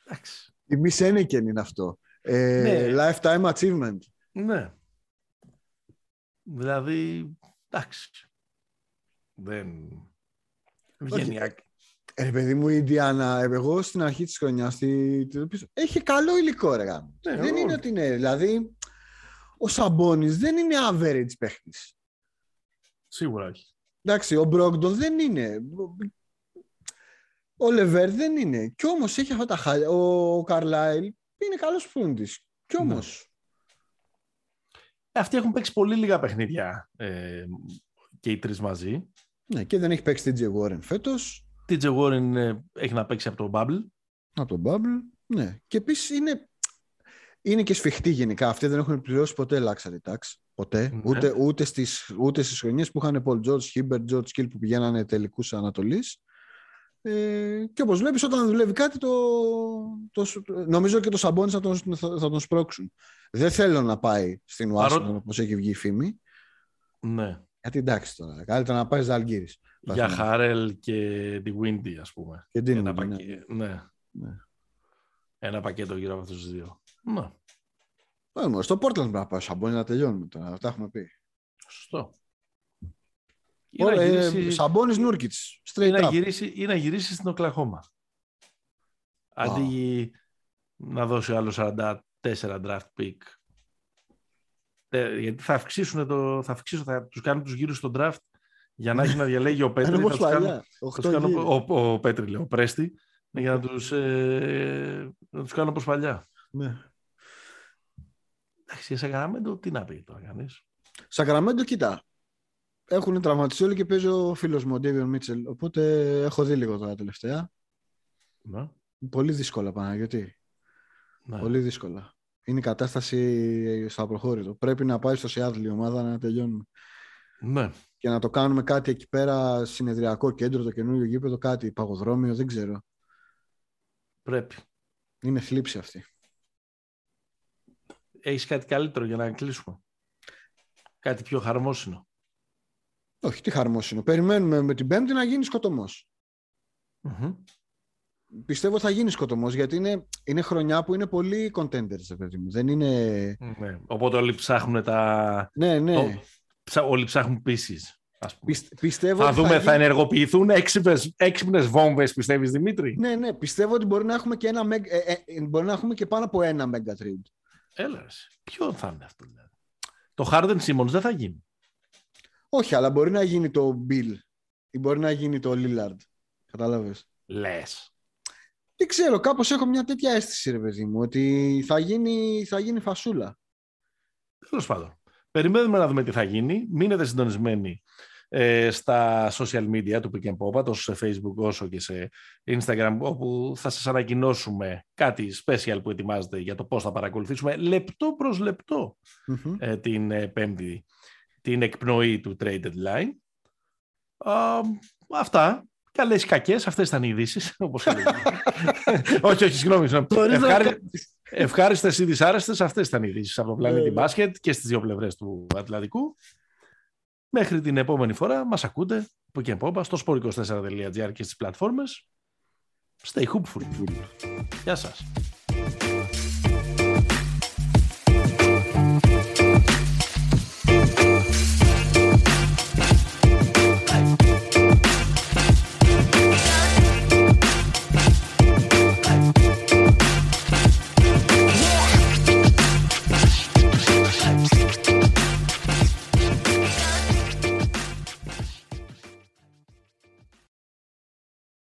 Εντάξει. Η μη Σένικεν είναι αυτό. Ε, ναι. Lifetime achievement. Ναι. Δηλαδή, εντάξει. Δεν βγαίνει ε, παιδί μου, η Ιντιάνα, εγώ στην αρχή της χρονιάς έχει καλό υλικό, ρε ναι, Δεν είναι ότι είναι. Δηλαδή, ο Σαμπόνι δεν είναι average παίχτης. Σίγουρα όχι. Εντάξει, ο Μπρόγκτον δεν είναι. Ο Λεβέρ δεν είναι. Κι όμως έχει αυτά τα χάλια. Ο Καρλάιλ είναι καλός πούντι. Κι όμως. Ναι. Αυτοί έχουν παίξει πολύ λίγα παιχνίδια ε, και οι τρεις μαζί. Ναι, και δεν έχει παίξει την Warren φέτος. TJ Warren έχει να παίξει από το Bubble. Από το Bubble, ναι. Και επίσης είναι, είναι και σφιχτοί γενικά. Αυτοί δεν έχουν πληρώσει ποτέ luxury tax. Ποτέ. Ναι. Ούτε, ούτε, στις, ούτε στις χρονιές που είχαν Paul George, Hibbert, George Kill που πηγαίνανε τελικούς Ανατολής. Ε, και όπως βλέπεις όταν δουλεύει κάτι το, το, νομίζω και το Σαμπόνι θα τον, θα, θα τον σπρώξουν. Δεν θέλω να πάει στην Ουάσιγκτον Παρό... όπως έχει βγει η φήμη. Ναι. Γιατί εντάξει τώρα, καλύτερα να πάει Ζαλγκύρης. Για Χαρέλ και τη Windy, ας πούμε. Και την Ένα, πακέ... ναι. ναι. ναι. Ένα πακέτο γύρω από αυτούς τους δύο. Ναι. Πάμε, στο Portland πρέπει να πάει Σαμπόνι να τελειώνουμε τώρα. Αυτά έχουμε πει. Σωστό. Ωραία, ε, γυρίσει... Σαμπόνις Νούρκιτς. Ή να, γυρίσει, ή να γυρίσει στην Οκλαχώμα. Αντί να δώσει άλλο 44 draft pick. Ε, γιατί θα αυξήσουν το, θα, αυξήσουν, θα τους κάνουν τους γύρους στο draft για να έχει να διαλέγει ο Πέτρη. θα τους κάνω, ο, ο, ο Πέτρη, λέω, ο Πρέστη, για να τους, ε, να τους κάνω όπως παλιά. Ναι. Εντάξει, Σακραμέντο, τι να πει τώρα κανείς. Σακραμέντο, κοίτα. Έχουν τραυματιστεί όλοι και παίζει ο φίλος μου, ο Ντέβιον Μίτσελ. Οπότε έχω δει λίγο τώρα τελευταία. Ναι. Πολύ δύσκολα, Παναγιώτη. Ναι. Πολύ δύσκολα. Είναι η κατάσταση στο απροχώρητο. Πρέπει να πάει στο Σιάτλ η ομάδα να τελειώνουμε. Ναι και να το κάνουμε κάτι εκεί πέρα, συνεδριακό κέντρο, το καινούριο γήπεδο, κάτι παγοδρόμιο, δεν ξέρω. Πρέπει. Είναι θλίψη αυτή. Έχεις κάτι καλύτερο για να κλείσουμε; Κάτι πιο χαρμόσυνο; Όχι, τι χαρμόσυνο. Περιμένουμε με την Πέμπτη να γίνει Πιστεύω θα γίνει σκοτωμός γιατί είναι, είναι χρονιά που είναι πολύ contenders, παιδί μου. Δεν είναι. Ναι. Οπότε όλοι ψάχνουν τα. Ναι, ναι. Όλοι ψάχνουν πίσεις. πιστεύω θα δούμε, θα, θα ενεργοποιηθούν έξυπνε βόμβες, πιστεύεις Δημήτρη; Ναι, ναι. Πιστεύω ότι μπορεί να έχουμε και, ένα, ε, ε, ε, μπορεί να έχουμε και πάνω από ένα Mega Trade. Έλα, ποιο θα είναι αυτό, δηλαδή; Το Harden Simmons δεν θα γίνει. Όχι, αλλά μπορεί να γίνει το Bill ή μπορεί να γίνει το Lillard. Κατάλαβες. Λες. Δεν ξέρω, κάπως έχω μια τέτοια αίσθηση, ρε παιδί μου, ότι θα γίνει, θα γίνει φασούλα. Τέλος πάντων. Περιμένουμε να δούμε τι θα γίνει. Μείνετε συντονισμένοι ε, στα social media του Pick and Pop, τόσο σε Facebook όσο και σε Instagram, όπου θα σας ανακοινώσουμε κάτι special που ετοιμάζεται για το πώς θα παρακολουθήσουμε λεπτό προς λεπτο ε, την ε, πέμπτη, την εκπνοή του Trade Deadline. αυτά. Καλέ ή κακές, αυτές ήταν οι ειδήσεις. όχι, όχι, συγγνώμη. Ευχάριστες ή δυσάρεστες, αυτές ήταν οι ειδήσεις από το πλανήτη ε, μπάσκετ και στις δύο πλευρές του Ατλαντικού. Μέχρι την επόμενη φορά μας ακούτε από και από στο sport24.gr και στις πλατφόρμες. Stay hoopful. Γεια σας.